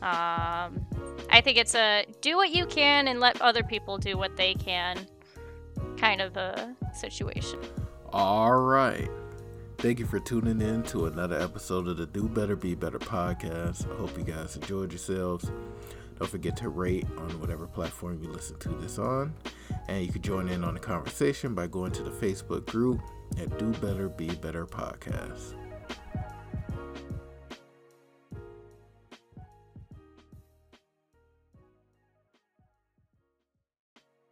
Um, I think it's a do what you can and let other people do what they can kind of a situation. All right. Thank you for tuning in to another episode of the Do Better Be Better podcast. I hope you guys enjoyed yourselves. Don't forget to rate on whatever platform you listen to this on. And you can join in on the conversation by going to the Facebook group at Do Better Be Better Podcast.